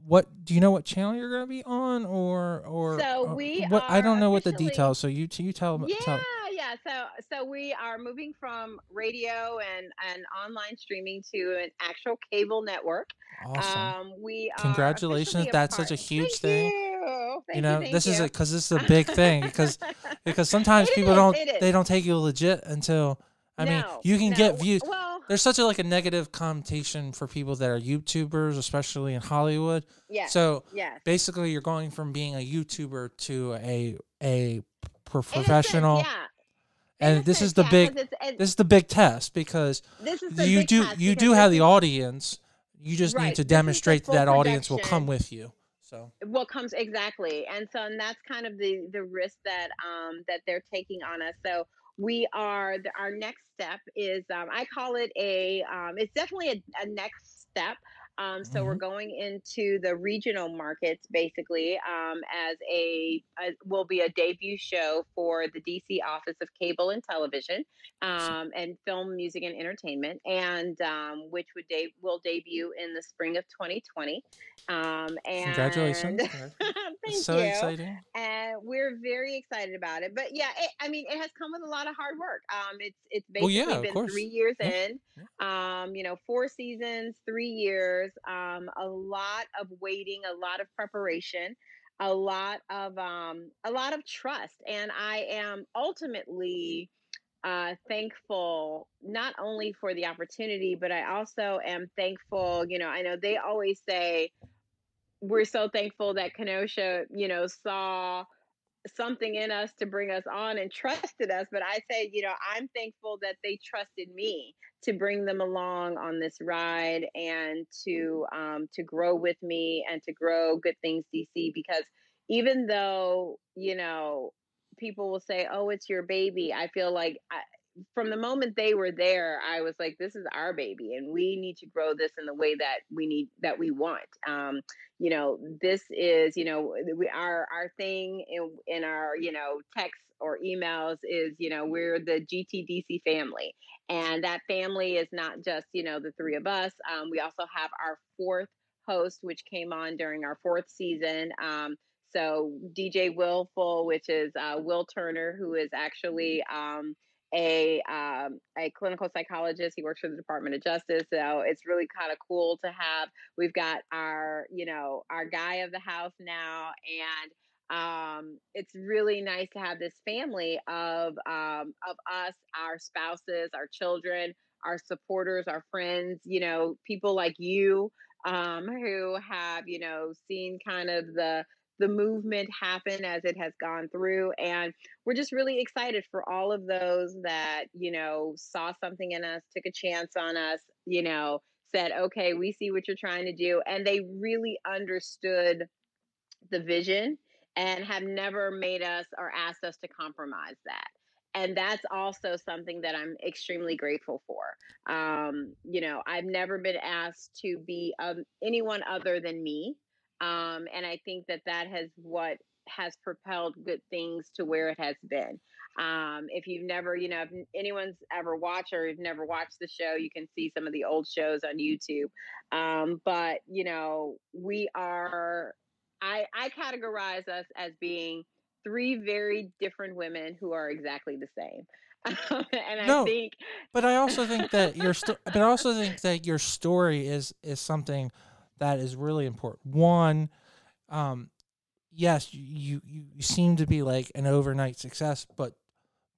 A: what do you know? What channel you're going to be on, or or
B: So
A: uh,
B: we
A: what? I don't know what the details. So you you tell
B: Yeah,
A: tell.
B: Yeah. So so we are moving from radio and and online streaming to an actual cable network.
A: Awesome.
B: Um, we are
A: Congratulations, that's such a huge
B: Thank
A: thing.
B: You. Thank
A: you know,
B: thank
A: this is
B: you.
A: a because this is a big thing because because sometimes
B: It
A: people
B: is,
A: don't they don't take you legit until I mean you can
B: no.
A: get views
B: Well,
A: there's such a like a negative connotation for people that are YouTubers, especially in Hollywood.
B: Yeah.
A: So
B: yes.
A: basically, you're going from being a YouTuber to a a
B: In
A: pro-
B: a sense,
A: professional,
B: yeah.
A: And this is the
B: yeah,
A: big this is the big test because you do you do have the audience. You just
B: Right,
A: need to
B: this is the
A: demonstrate that audience will come with you. So
B: what comes exactly and so and that's kind of the the risk that um that they're taking on us so we are the, our next step is um, i call it a um, it's definitely a, a next step um, so we're going into the regional markets basically um, as a, a will be a debut show for the dc office of cable and television um, and film music and entertainment and um, which would de- will debut in the spring of 2020 um, and
A: Congratulations.
B: thank
A: so
B: you
A: exciting.
B: and we're very excited about it. But yeah, it, I mean, it has come with a lot of hard work. Um, it's it's
A: Well,
B: basically
A: yeah,
B: been three years
A: Yeah,
B: in. Um, you know, four seasons, three years. Um, a lot of waiting, a lot of preparation, a lot of um, a lot of trust, and I am ultimately uh, thankful not only for the opportunity, but I also am thankful. You know, I know they always say we're so thankful that Kenosha, you know, saw something in us to bring us on and trusted us. But I say, you know, I'm thankful that they trusted me to bring them along on this ride and to um, to grow with me and to grow Good Things DC. Because even though you know people will say, "Oh, it's your baby," I feel like I, from the moment they were there, I was like, "This is our baby, and we need to grow this in the way that we need that we want." Um, you know, this is you know we our our thing in in our you know texts or emails is you know we're the GTDC family, and that family is not just you know the three of us. Um, we also have our fourth host, which came on during our fourth season. Um, so DJ Willful, which is uh, Will Turner, who is actually um, a um, a clinical psychologist. He works for the Department of Justice. So it's really kind of cool to have. We've got our you know our guy of the house now, and um, it's really nice to have this family of um, of us, our spouses, our children, our supporters, our friends. You know, people like you um, who have you know seen kind of the the movement happen as it has gone through and we're just really excited for all of those that you know saw something in us took a chance on us you know said okay we see what you're trying to do and they really understood the vision and have never made us or asked us to compromise that and that's also something that i'm extremely grateful for. Um, you know i've never been asked to be um, anyone other than me um, and I think that that has what has propelled good things to where it has been. Um, if you've never, you know, if anyone's ever watched or you've never watched the show, you can see some of the old shows on YouTube. Um, but you know, we are. I I categorize us as being three very different women who are exactly the same. and I
A: No,
B: think
A: But I also think that your sto- but I also think that your story is is something that is really important. One, um, yes, you, you you seem to be like an overnight success, but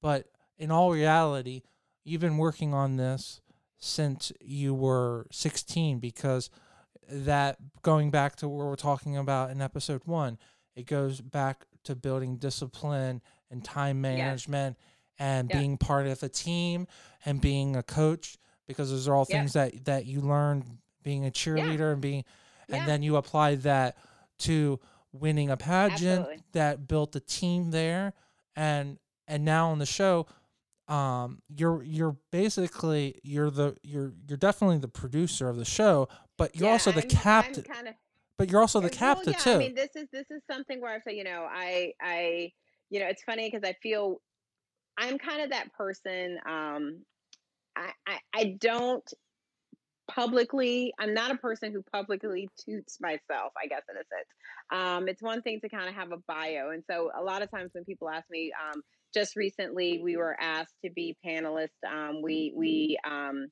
A: but in all reality, you've been working on this since you were 16 because that going back to what we're talking about in episode 1, it goes back to building discipline and time management and
B: Yeah.
A: being part of a team and being a coach because those are all
B: Yeah.
A: things that that you learned being a cheerleader and being and
B: Yeah.
A: then you apply that to winning a pageant
B: Absolutely.
A: that built a team there and and now on the show um you're you're basically you're the you're you're definitely the producer of the show but you're
B: yeah,
A: also the captain
B: I'm kind of
A: but you're also the captain
B: well, yeah,
A: too
B: I mean, this is this is something where I say, you know, I I you know, it's funny because I feel I'm kind of that person. Um, I, I I don't publicly. I'm not a person who publicly toots myself. I guess in a sense, um, it's one thing to kind of have a bio, and so a lot of times when people ask me, um, just recently we were asked to be panelists. Um, we we um,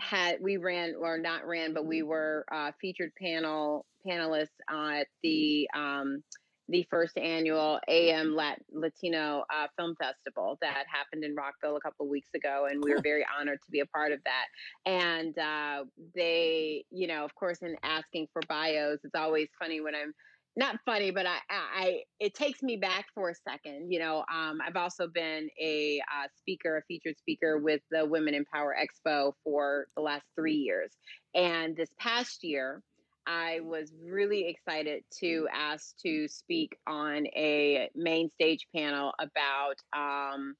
B: had we ran or not ran, but we were uh, featured panel panelists at the um, the first annual AM Lat- Latino uh, Film Festival that happened in Rockville a couple of weeks ago, and we were very honored to be a part of that. And uh, they, you know, of course, in asking for bios, it's always funny when I'm not funny, but I, I, it takes me back for a second. You know, um, I've also been a uh, speaker, a featured speaker with the Women in Power Expo for the last three years, and this past year. I was really excited to ask to speak on a main stage panel about um,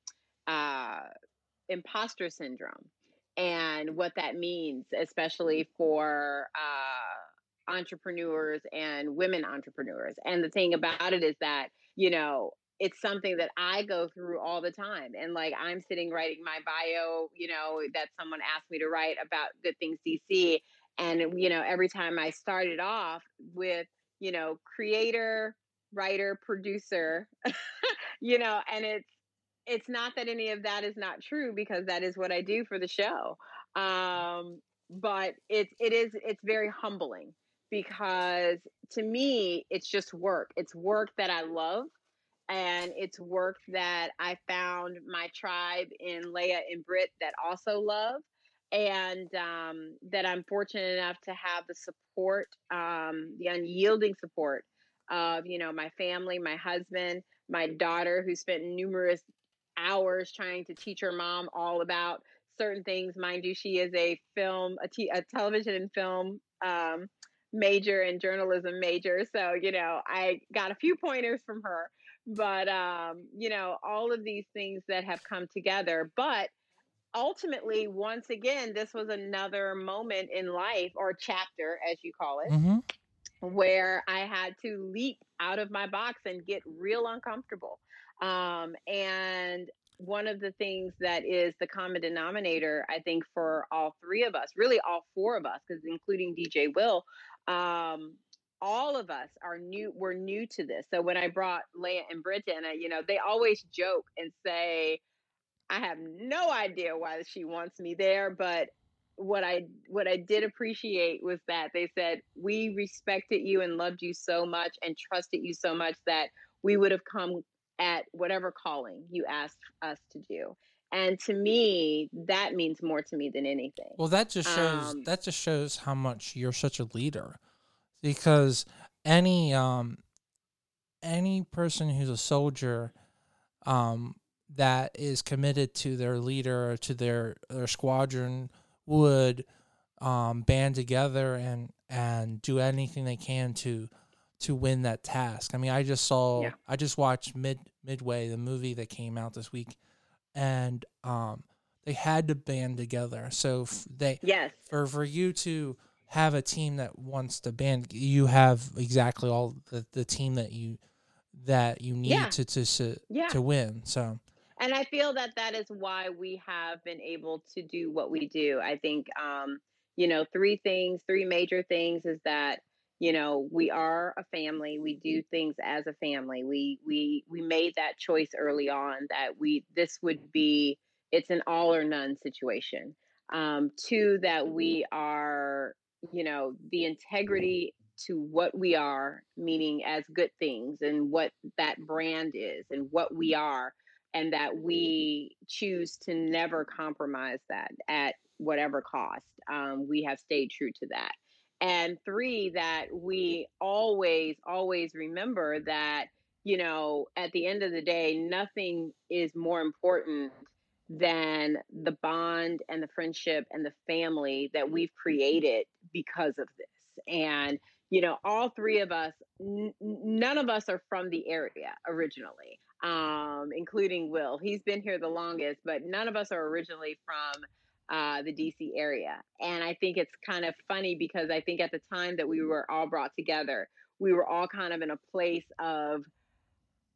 B: uh, imposter syndrome and what that means, especially for uh, entrepreneurs and women entrepreneurs. And the thing about it is that, you know, it's something that I go through all the time. And like I'm sitting writing my bio, you know, that someone asked me to write about Good Things DC and you know every time i started off with you know creator writer producer you know and it's it's not that any of that is not true because that is what i do for the show um but it's it is it's very humbling because to me it's just work. It's work that i love and it's work that i found my tribe in leah and britt that also love and um, that I'm fortunate enough to have the support, um, the unyielding support of you know my family, my husband, my daughter, who spent numerous hours trying to teach her mom all about certain things. Mind you, she is a film, a, t- a television and film um, major and journalism major, so you know I got a few pointers from her. But um, you know all of these things that have come together, but ultimately, once again, this was another moment in life or chapter, as you call it, mm-hmm. where I had to leap out of my box and get real uncomfortable. Um, and one of the things that is the common denominator, I think, for all three of us, really all four of us, because including DJ Will, um, all of us are new. We're new to this. So when I brought Leah and Britton, you know, they always joke and say, I have no idea why she wants me there, but what I what I did appreciate was that they said we respected you and loved you so much and trusted you so much that we would have come at whatever calling you asked us to do. And to me, that means more to me than anything.
A: Well, that just shows um, that just shows how much you're such a leader, because any um any person who's a soldier um that is committed to their leader or to their their squadron would um, band together and and do anything they can to to win that task. I mean, I just saw yeah. I just watched Mid Midway, the movie that came out this week, and um, they had to band together. So f- they
B: yes
A: for for you to have a team that wants to band, you have exactly all the, the team that you that you need yeah. to to to, yeah. to win. So
B: and I feel that that is why we have been able to do what we do. I think, um, you know, three things, three major things is that you know we are a family. We do things as a family. We we we made that choice early on that we this would be it's an all or none situation. Um two that we are you know the integrity to what we are meaning as good things and what that brand is and what we are and that we choose to never compromise that at whatever cost. Um, we have stayed true to that. And three, that we always, always remember that, you know, at the end of the day, nothing is more important than the bond and the friendship and the family that we've created because of this. And, you know, all three of us, n- none of us are from the area originally um, including Will. He's been here the longest, but none of us are originally from uh, the DC area. And I think it's kind of funny because I think at the time that we were all brought together, we were all kind of in a place of,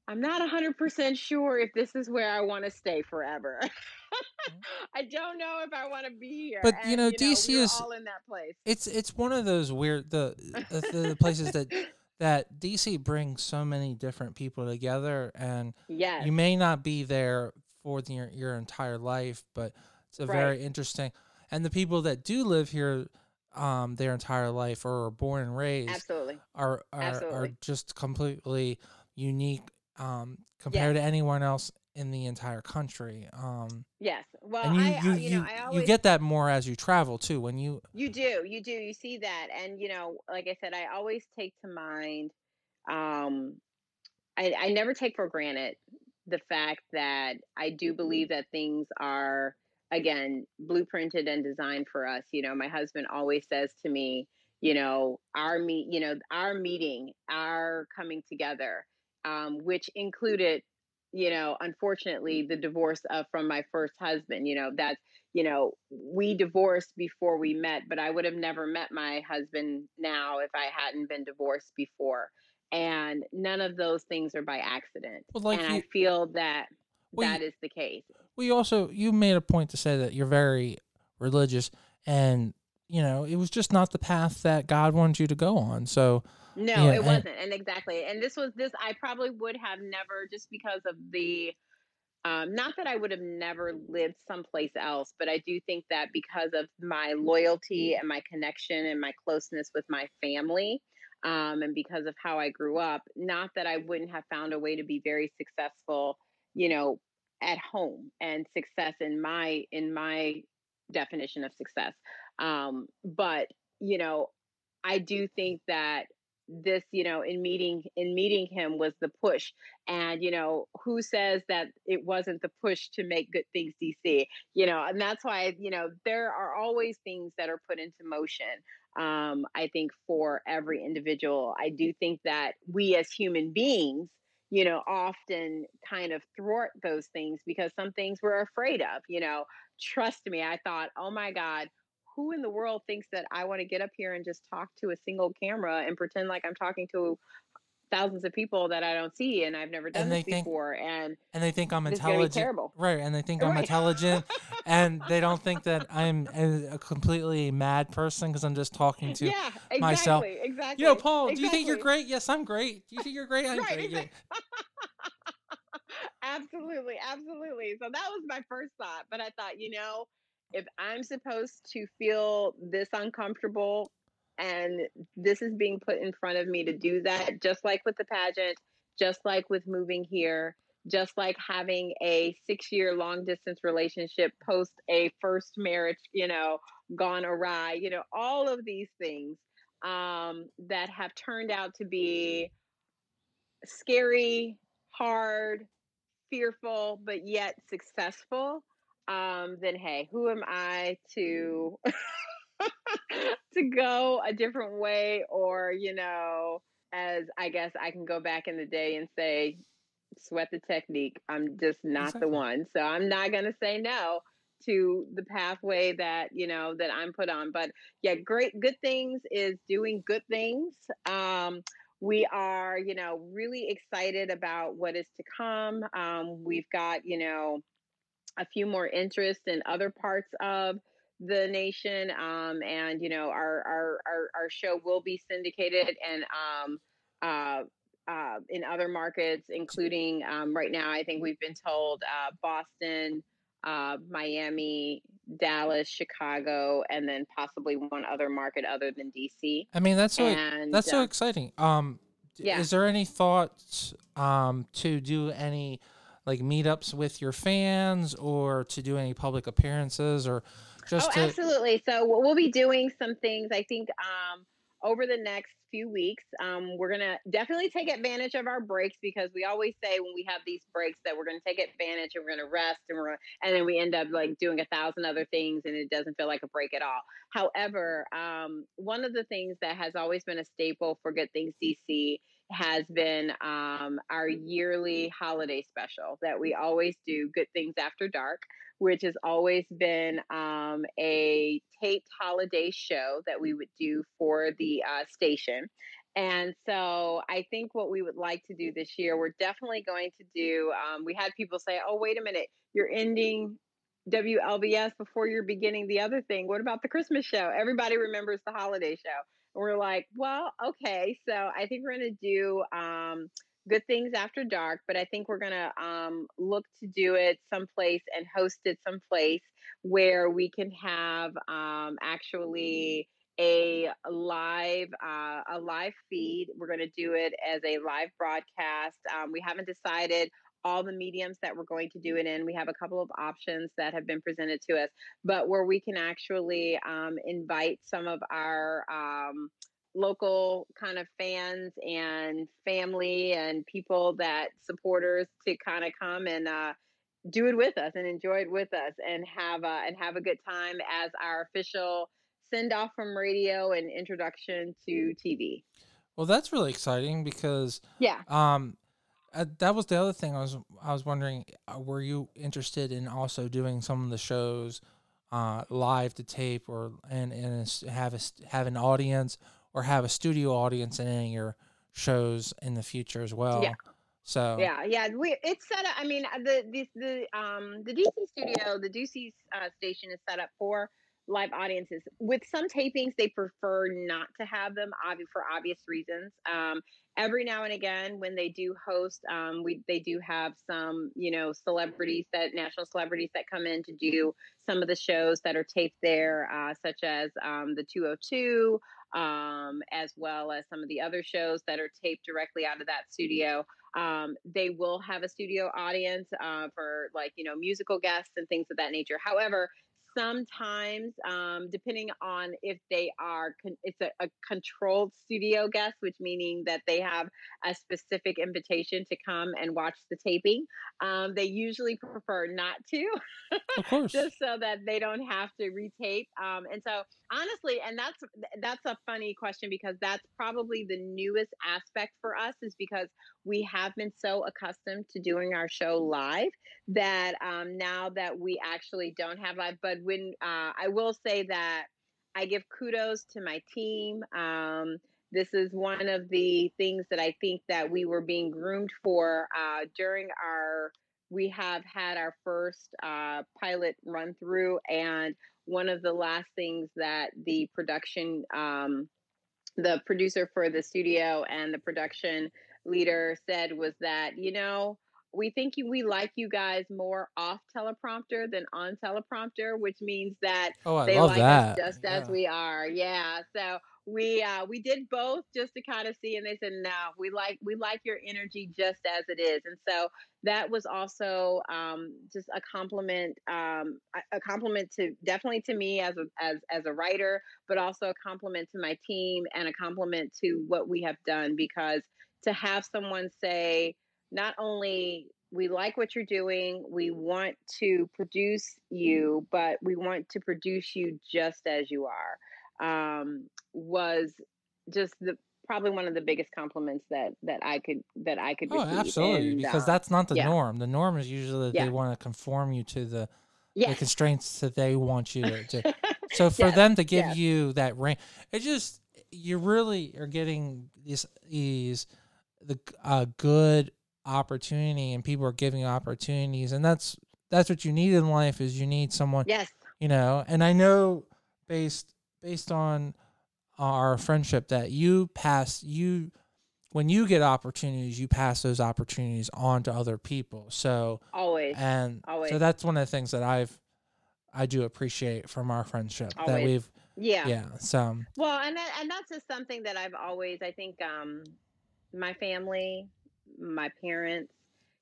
B: I'm not 100% sure if this is where I want to stay forever. Mm-hmm. I don't know if I want to be here.
A: But you know,
B: you
A: DC
B: know, we
A: is
B: all in that place.
A: It's it's one of those weird the the, the places that that DC brings so many different people together, and
B: yes.
A: you may not be there for the, your, your entire life, but it's a right. very interesting. And the people that do live here um, their entire life or are born and raised
B: absolutely
A: are are,
B: absolutely.
A: are just completely unique um, compared yes. to anyone else in the entire country. Um,
B: yes. Well, and you, I, you, you, know, I always,
A: you get that more as you travel too. When you
B: you do, you do, you see that, and you know, like I said, I always take to mind. Um, I, I never take for granted the fact that I do believe that things are again blueprinted and designed for us. You know, my husband always says to me, you know, our meet, you know, our meeting, our coming together, um, which included you know, unfortunately, the divorce uh, from my first husband, you know, that's, you know, we divorced before we met, but I would have never met my husband now if I hadn't been divorced before. And none of those things are by accident. Well, like and you, I feel that well, that is the case.
A: We also, you made a point to say that you're very religious and, you know, it was just not the path that God wanted you to go on. So,
B: no, yeah, it wasn't. And exactly. And this was this I probably would have never just because of the um, not that I would have never lived someplace else, but I do think that because of my loyalty and my connection and my closeness with my family, um, and because of how I grew up, not that I wouldn't have found a way to be very successful, you know, at home and success in my in my definition of success. Um, but you know, I do think that this you know in meeting in meeting him was the push. And you know who says that it wasn't the push to make good things dc you know and that's why you know there are always things that are put into motion um i think for every individual. I do think that we as human beings you know often kind of thwart those things because some things we're afraid of you know. Trust me i thought oh my god who in the world thinks that I want to get up here and just talk to a single camera and pretend like I'm talking to thousands of people that I don't see and I've never done this think, before and
A: and they think I'm intelligent right and they think right. I'm intelligent and they don't think that I'm a, a completely mad person because I'm just talking to
B: yeah, exactly,
A: myself
B: exactly
A: you know Paul exactly. do you think you're great yes I'm great do you think you're great I'm right, great exactly.
B: absolutely absolutely so that was my first thought but I thought you know if I'm supposed to feel this uncomfortable and this is being put in front of me to do that, just like with the pageant, just like with moving here, just like having a six year long distance relationship post a first marriage, you know, gone awry, you know, all of these things um, that have turned out to be scary, hard, fearful, but yet successful um, then hey, who am I to to go a different way or, you know, as I guess I can go back in the day and say, sweat the technique. I'm just not exactly. the one. So I'm not to say no to the pathway that, you know, that I'm put on. But yeah, great, good things is doing good things. Um, we are, you know, really excited about what is to come. Um, we've got, you know, a few more interests in other parts of the nation. Um, and you know, our, our, our our show will be syndicated and um, uh, uh, in other markets, including um, right now. I think we've been told uh, Boston, uh, Miami, Dallas, Chicago, and then possibly one other market other than DC.
A: I mean, that's so and, that's so uh, exciting. Um, yeah. Is there any thoughts um, to do any like meetups with your fans or to do any public appearances or just
B: oh,
A: to...
B: absolutely. So we'll be doing some things i think um, over the next few weeks. Um, we're gonna definitely take advantage of our breaks because we always say when we have these breaks that we're gonna take advantage and we're gonna rest and we're and then we end up like doing a thousand other things and it doesn't feel like a break at all. However um, one of the things that has always been a staple for good things dc has been um, our yearly holiday special that we always do, Good Things After Dark, which has always been um, a taped holiday show that we would do for the uh, station. And so I think what we would like to do this year, we're definitely going to do. Um, we had people say, oh, wait a minute, you're ending WLBS before you're beginning the other thing. What about the Christmas show? Everybody remembers the holiday show we're like, well, okay. So I think we're going to do um, good things after dark, but I think we're going to um, look to do it someplace and host it someplace where we can have um, actually a live uh, a live feed. We're going to do it as a live broadcast. Um, we haven't decided all the mediums that we're going to do it in. We have a couple of options that have been presented to us, but where we can actually um, invite some of our um, local kind of fans and family and people that supporters to kind of come and uh, do it with us and enjoy it with us and have a, and have a good time as our official send off from radio and introduction to TV.
A: Well, that's really exciting because
B: yeah,
A: um, uh, that was the other thing I was I was wondering. Uh, were you interested in also doing some of the shows uh, live to tape or and and have a, have an audience or have a studio audience in any of your shows in the future as well?
B: Yeah.
A: So
B: yeah, yeah, we it's set up. I mean, uh, the the the um the DC studio, the DC uh, station is set up for live audiences. With some tapings, they prefer not to have them, obvi- for obvious reasons. Um, every now and again, when they do host, um, we they do have some, you know, celebrities that national celebrities that come in to do some of the shows that are taped there, uh, such as um, the 202, um, as well as some of the other shows that are taped directly out of that studio. Um, they will have a studio audience uh, for like you know musical guests and things of that nature. However, sometimes um, depending on if they are con- it's a, a, controlled studio guest which meaning that they have a specific invitation to come and watch the taping um, they usually prefer not to
A: of course.
B: just so that they don't have to retape um, and so honestly and that's that's a funny question because that's probably the newest aspect for us is because we have been so accustomed to doing our show live that um, now that we actually don't have live but when uh, i will say that i give kudos to my team um, this is one of the things that i think that we were being groomed for uh, during our we have had our first uh, pilot run through and one of the last things that the production um, the producer for the studio and the production leader said was that you know we think you, we like you guys more off teleprompter than on teleprompter, which means that
A: oh,
B: they
A: like
B: that. us just yeah. as we are. Yeah. So we uh, we did both just to kind of see, and they said, "No, we like we like your energy just as it is." And so that was also um, just a compliment, um, a compliment to definitely to me as a as as a writer, but also a compliment to my team and a compliment to what we have done because to have someone say, not only we like what you're doing, we want to produce you, but we want to produce you just as you are um, was just the probably one of the biggest compliments that that I could that I could.
A: Oh, absolutely, and, because uh, that's not the yeah. norm. The norm is usually that yeah. they want to conform you to the yes. the constraints that they want you to. to. so for yes. them to give yes. you that range, it just you really are getting these these the uh, good opportunity, and people are giving opportunities, and that's that's what you need in life is you need someone.
B: Yes.
A: You know, and I know based based on our friendship that you pass you when you get opportunities you pass those opportunities on to other people so
B: always
A: and
B: always.
A: so that's one of the things that i've i do appreciate from our friendship always. that we've
B: yeah
A: yeah so
B: well and that, and that's just something that i've always i think um my family my parents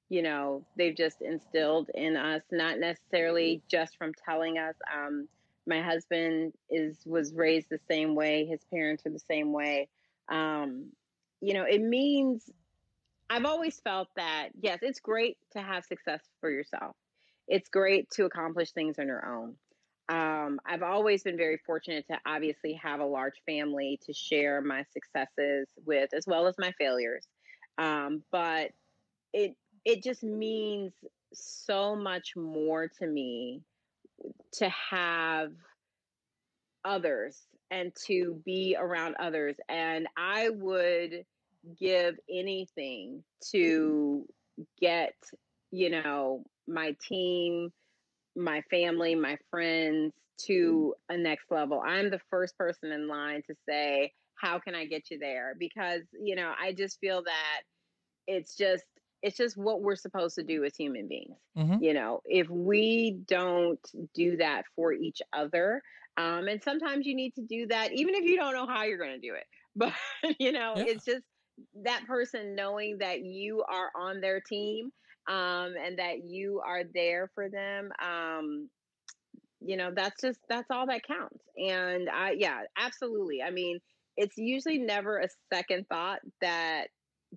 B: you know they've just instilled in us not necessarily just from telling us um my husband is was raised the same way his parents are the same way. Um, you know it means i've always felt that yes it's great to have success for yourself. It's great to accomplish things on your own um, i've always been very fortunate to obviously have a large family to share my successes with as well as my failures um, but it it just means so much more to me to have others and to be around others. And I would give anything to get, you know, my team, my family, my friends to a next level. I'm the first person in line to say, How can I get you there? Because, you know, I just feel that it's just it's just what we're supposed to do as human beings.
A: Mm-hmm.
B: You know, if we don't do that for each other, um, and sometimes you need to do that even if you don't know how you're going to do it. But, you know,
A: Yeah.
B: it's just that person knowing that you are on their team um, and that you are there for them. Um, you know, that's just, that's all that counts. And I, yeah, absolutely. I mean, it's usually never a second thought that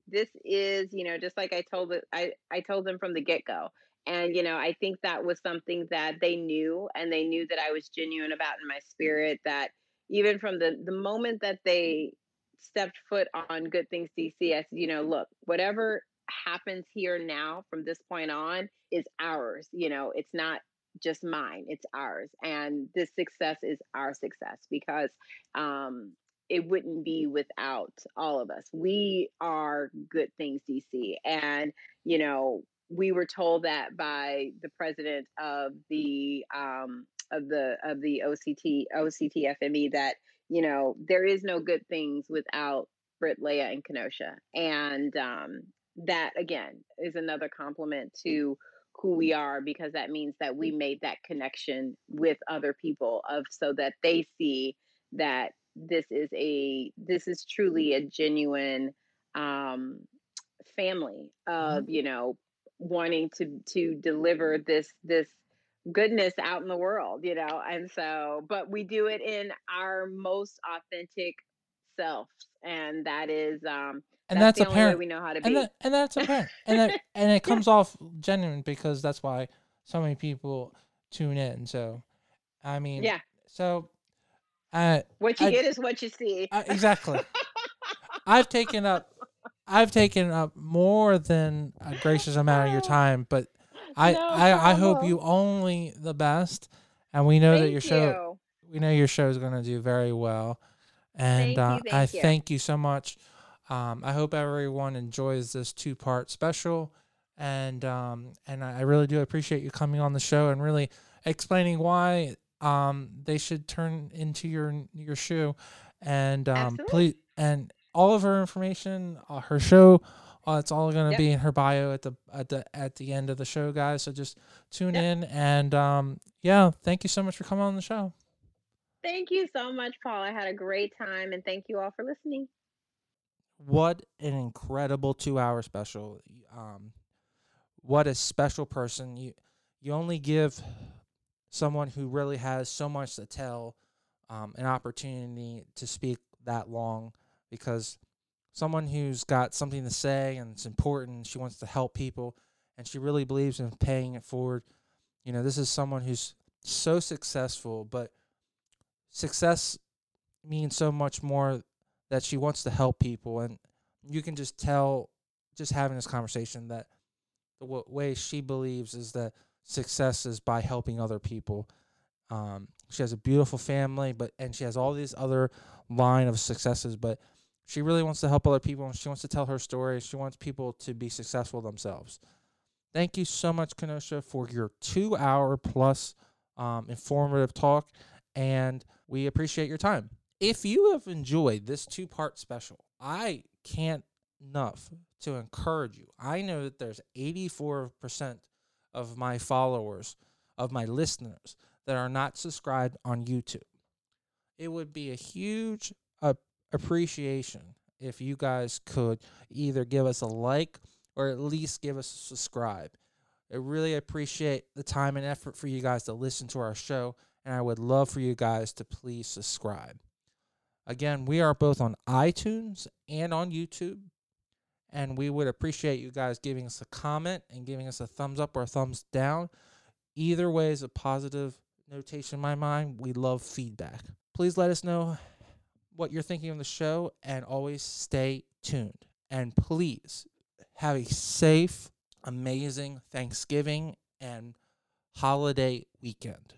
B: this is, you know, just like I told it, I, I told them from the get go. And, you know, I think that was something that they knew and they knew that I was genuine about in my spirit that even from the, the moment that they stepped foot on Good Things DC, I said, you know, look, whatever happens here now from this point on is ours. You know, it's not just mine, it's ours. And this success is our success because um, it wouldn't be without all of us. We are Good Things DC. And, you know, we were told that by the president of the um, of the of the OCT OCT FME that you know there is no good things without Britt, Leia, and Kenosha, and um, that again is another compliment to who we are because that means that we made that connection with other people of so that they see that this is a this is truly a genuine um, family of you know wanting to to deliver this this goodness out in the world you know and so but we do it in our most authentic selves and that is um
A: And
B: that's,
A: that's, apparent.
B: we know how to be
A: and that, and that's apparent. and that, and it comes off genuine because that's why so many people tune in. So, I mean,
B: yeah
A: So, uh,
B: what you
A: I-
B: get is what you see
A: uh, exactly. I've taken up, I've taken up more than a gracious amount of your time, but I,
B: No
A: I, I hope you only the best, and we know that your show,
B: you.
A: we know your show is going to do very well, and
B: Thank you,
A: uh, I
B: you.
A: thank you so much. Um, I hope everyone enjoys this two part special, and um, and I I really do appreciate you coming on the show and really explaining why um they should turn into your your shoe, and um please and all of her information, uh, her show. Uh, it's all going to
B: Yep.
A: be in her bio at the at the at the end of the show, guys. So just tune
B: Yep.
A: in and um, yeah, thank you so much for coming on the show.
B: Thank you so much, Paul. I had a great time and thank you all for listening.
A: What an incredible two hour special. Um what a special person. You you only give someone who really has so much to tell um, an opportunity to speak that long because someone who's got something to say and it's important she wants to help people and she really believes in paying it forward. You know this is someone who's so successful but success means so much more that she wants to help people and you can just tell just having this conversation that the w- way she believes is that success is by helping other people. Um, she has a beautiful family but and she has all these other line of successes but she really wants to help other people and she wants to tell her story she wants people to be successful themselves. Thank you so much kenosha for your two hour plus um, informative talk and we appreciate your time if you have enjoyed this two part special, I can't enough to encourage you. I know that there's 84% of my followers, of my listeners, that are not subscribed on YouTube. It would be a huge uh, appreciation if you guys could either give us a like or at least give us a subscribe. I really appreciate the time and effort for you guys to listen to our show, and I would love for you guys to please subscribe. Again, we are both on iTunes and on YouTube. And we would appreciate you guys giving us a comment and giving us a thumbs up or a thumbs down. Either way is a positive notation in my mind. We love feedback. Please let us know what you're thinking of the show and always stay tuned. And please have a safe, amazing Thanksgiving and holiday weekend.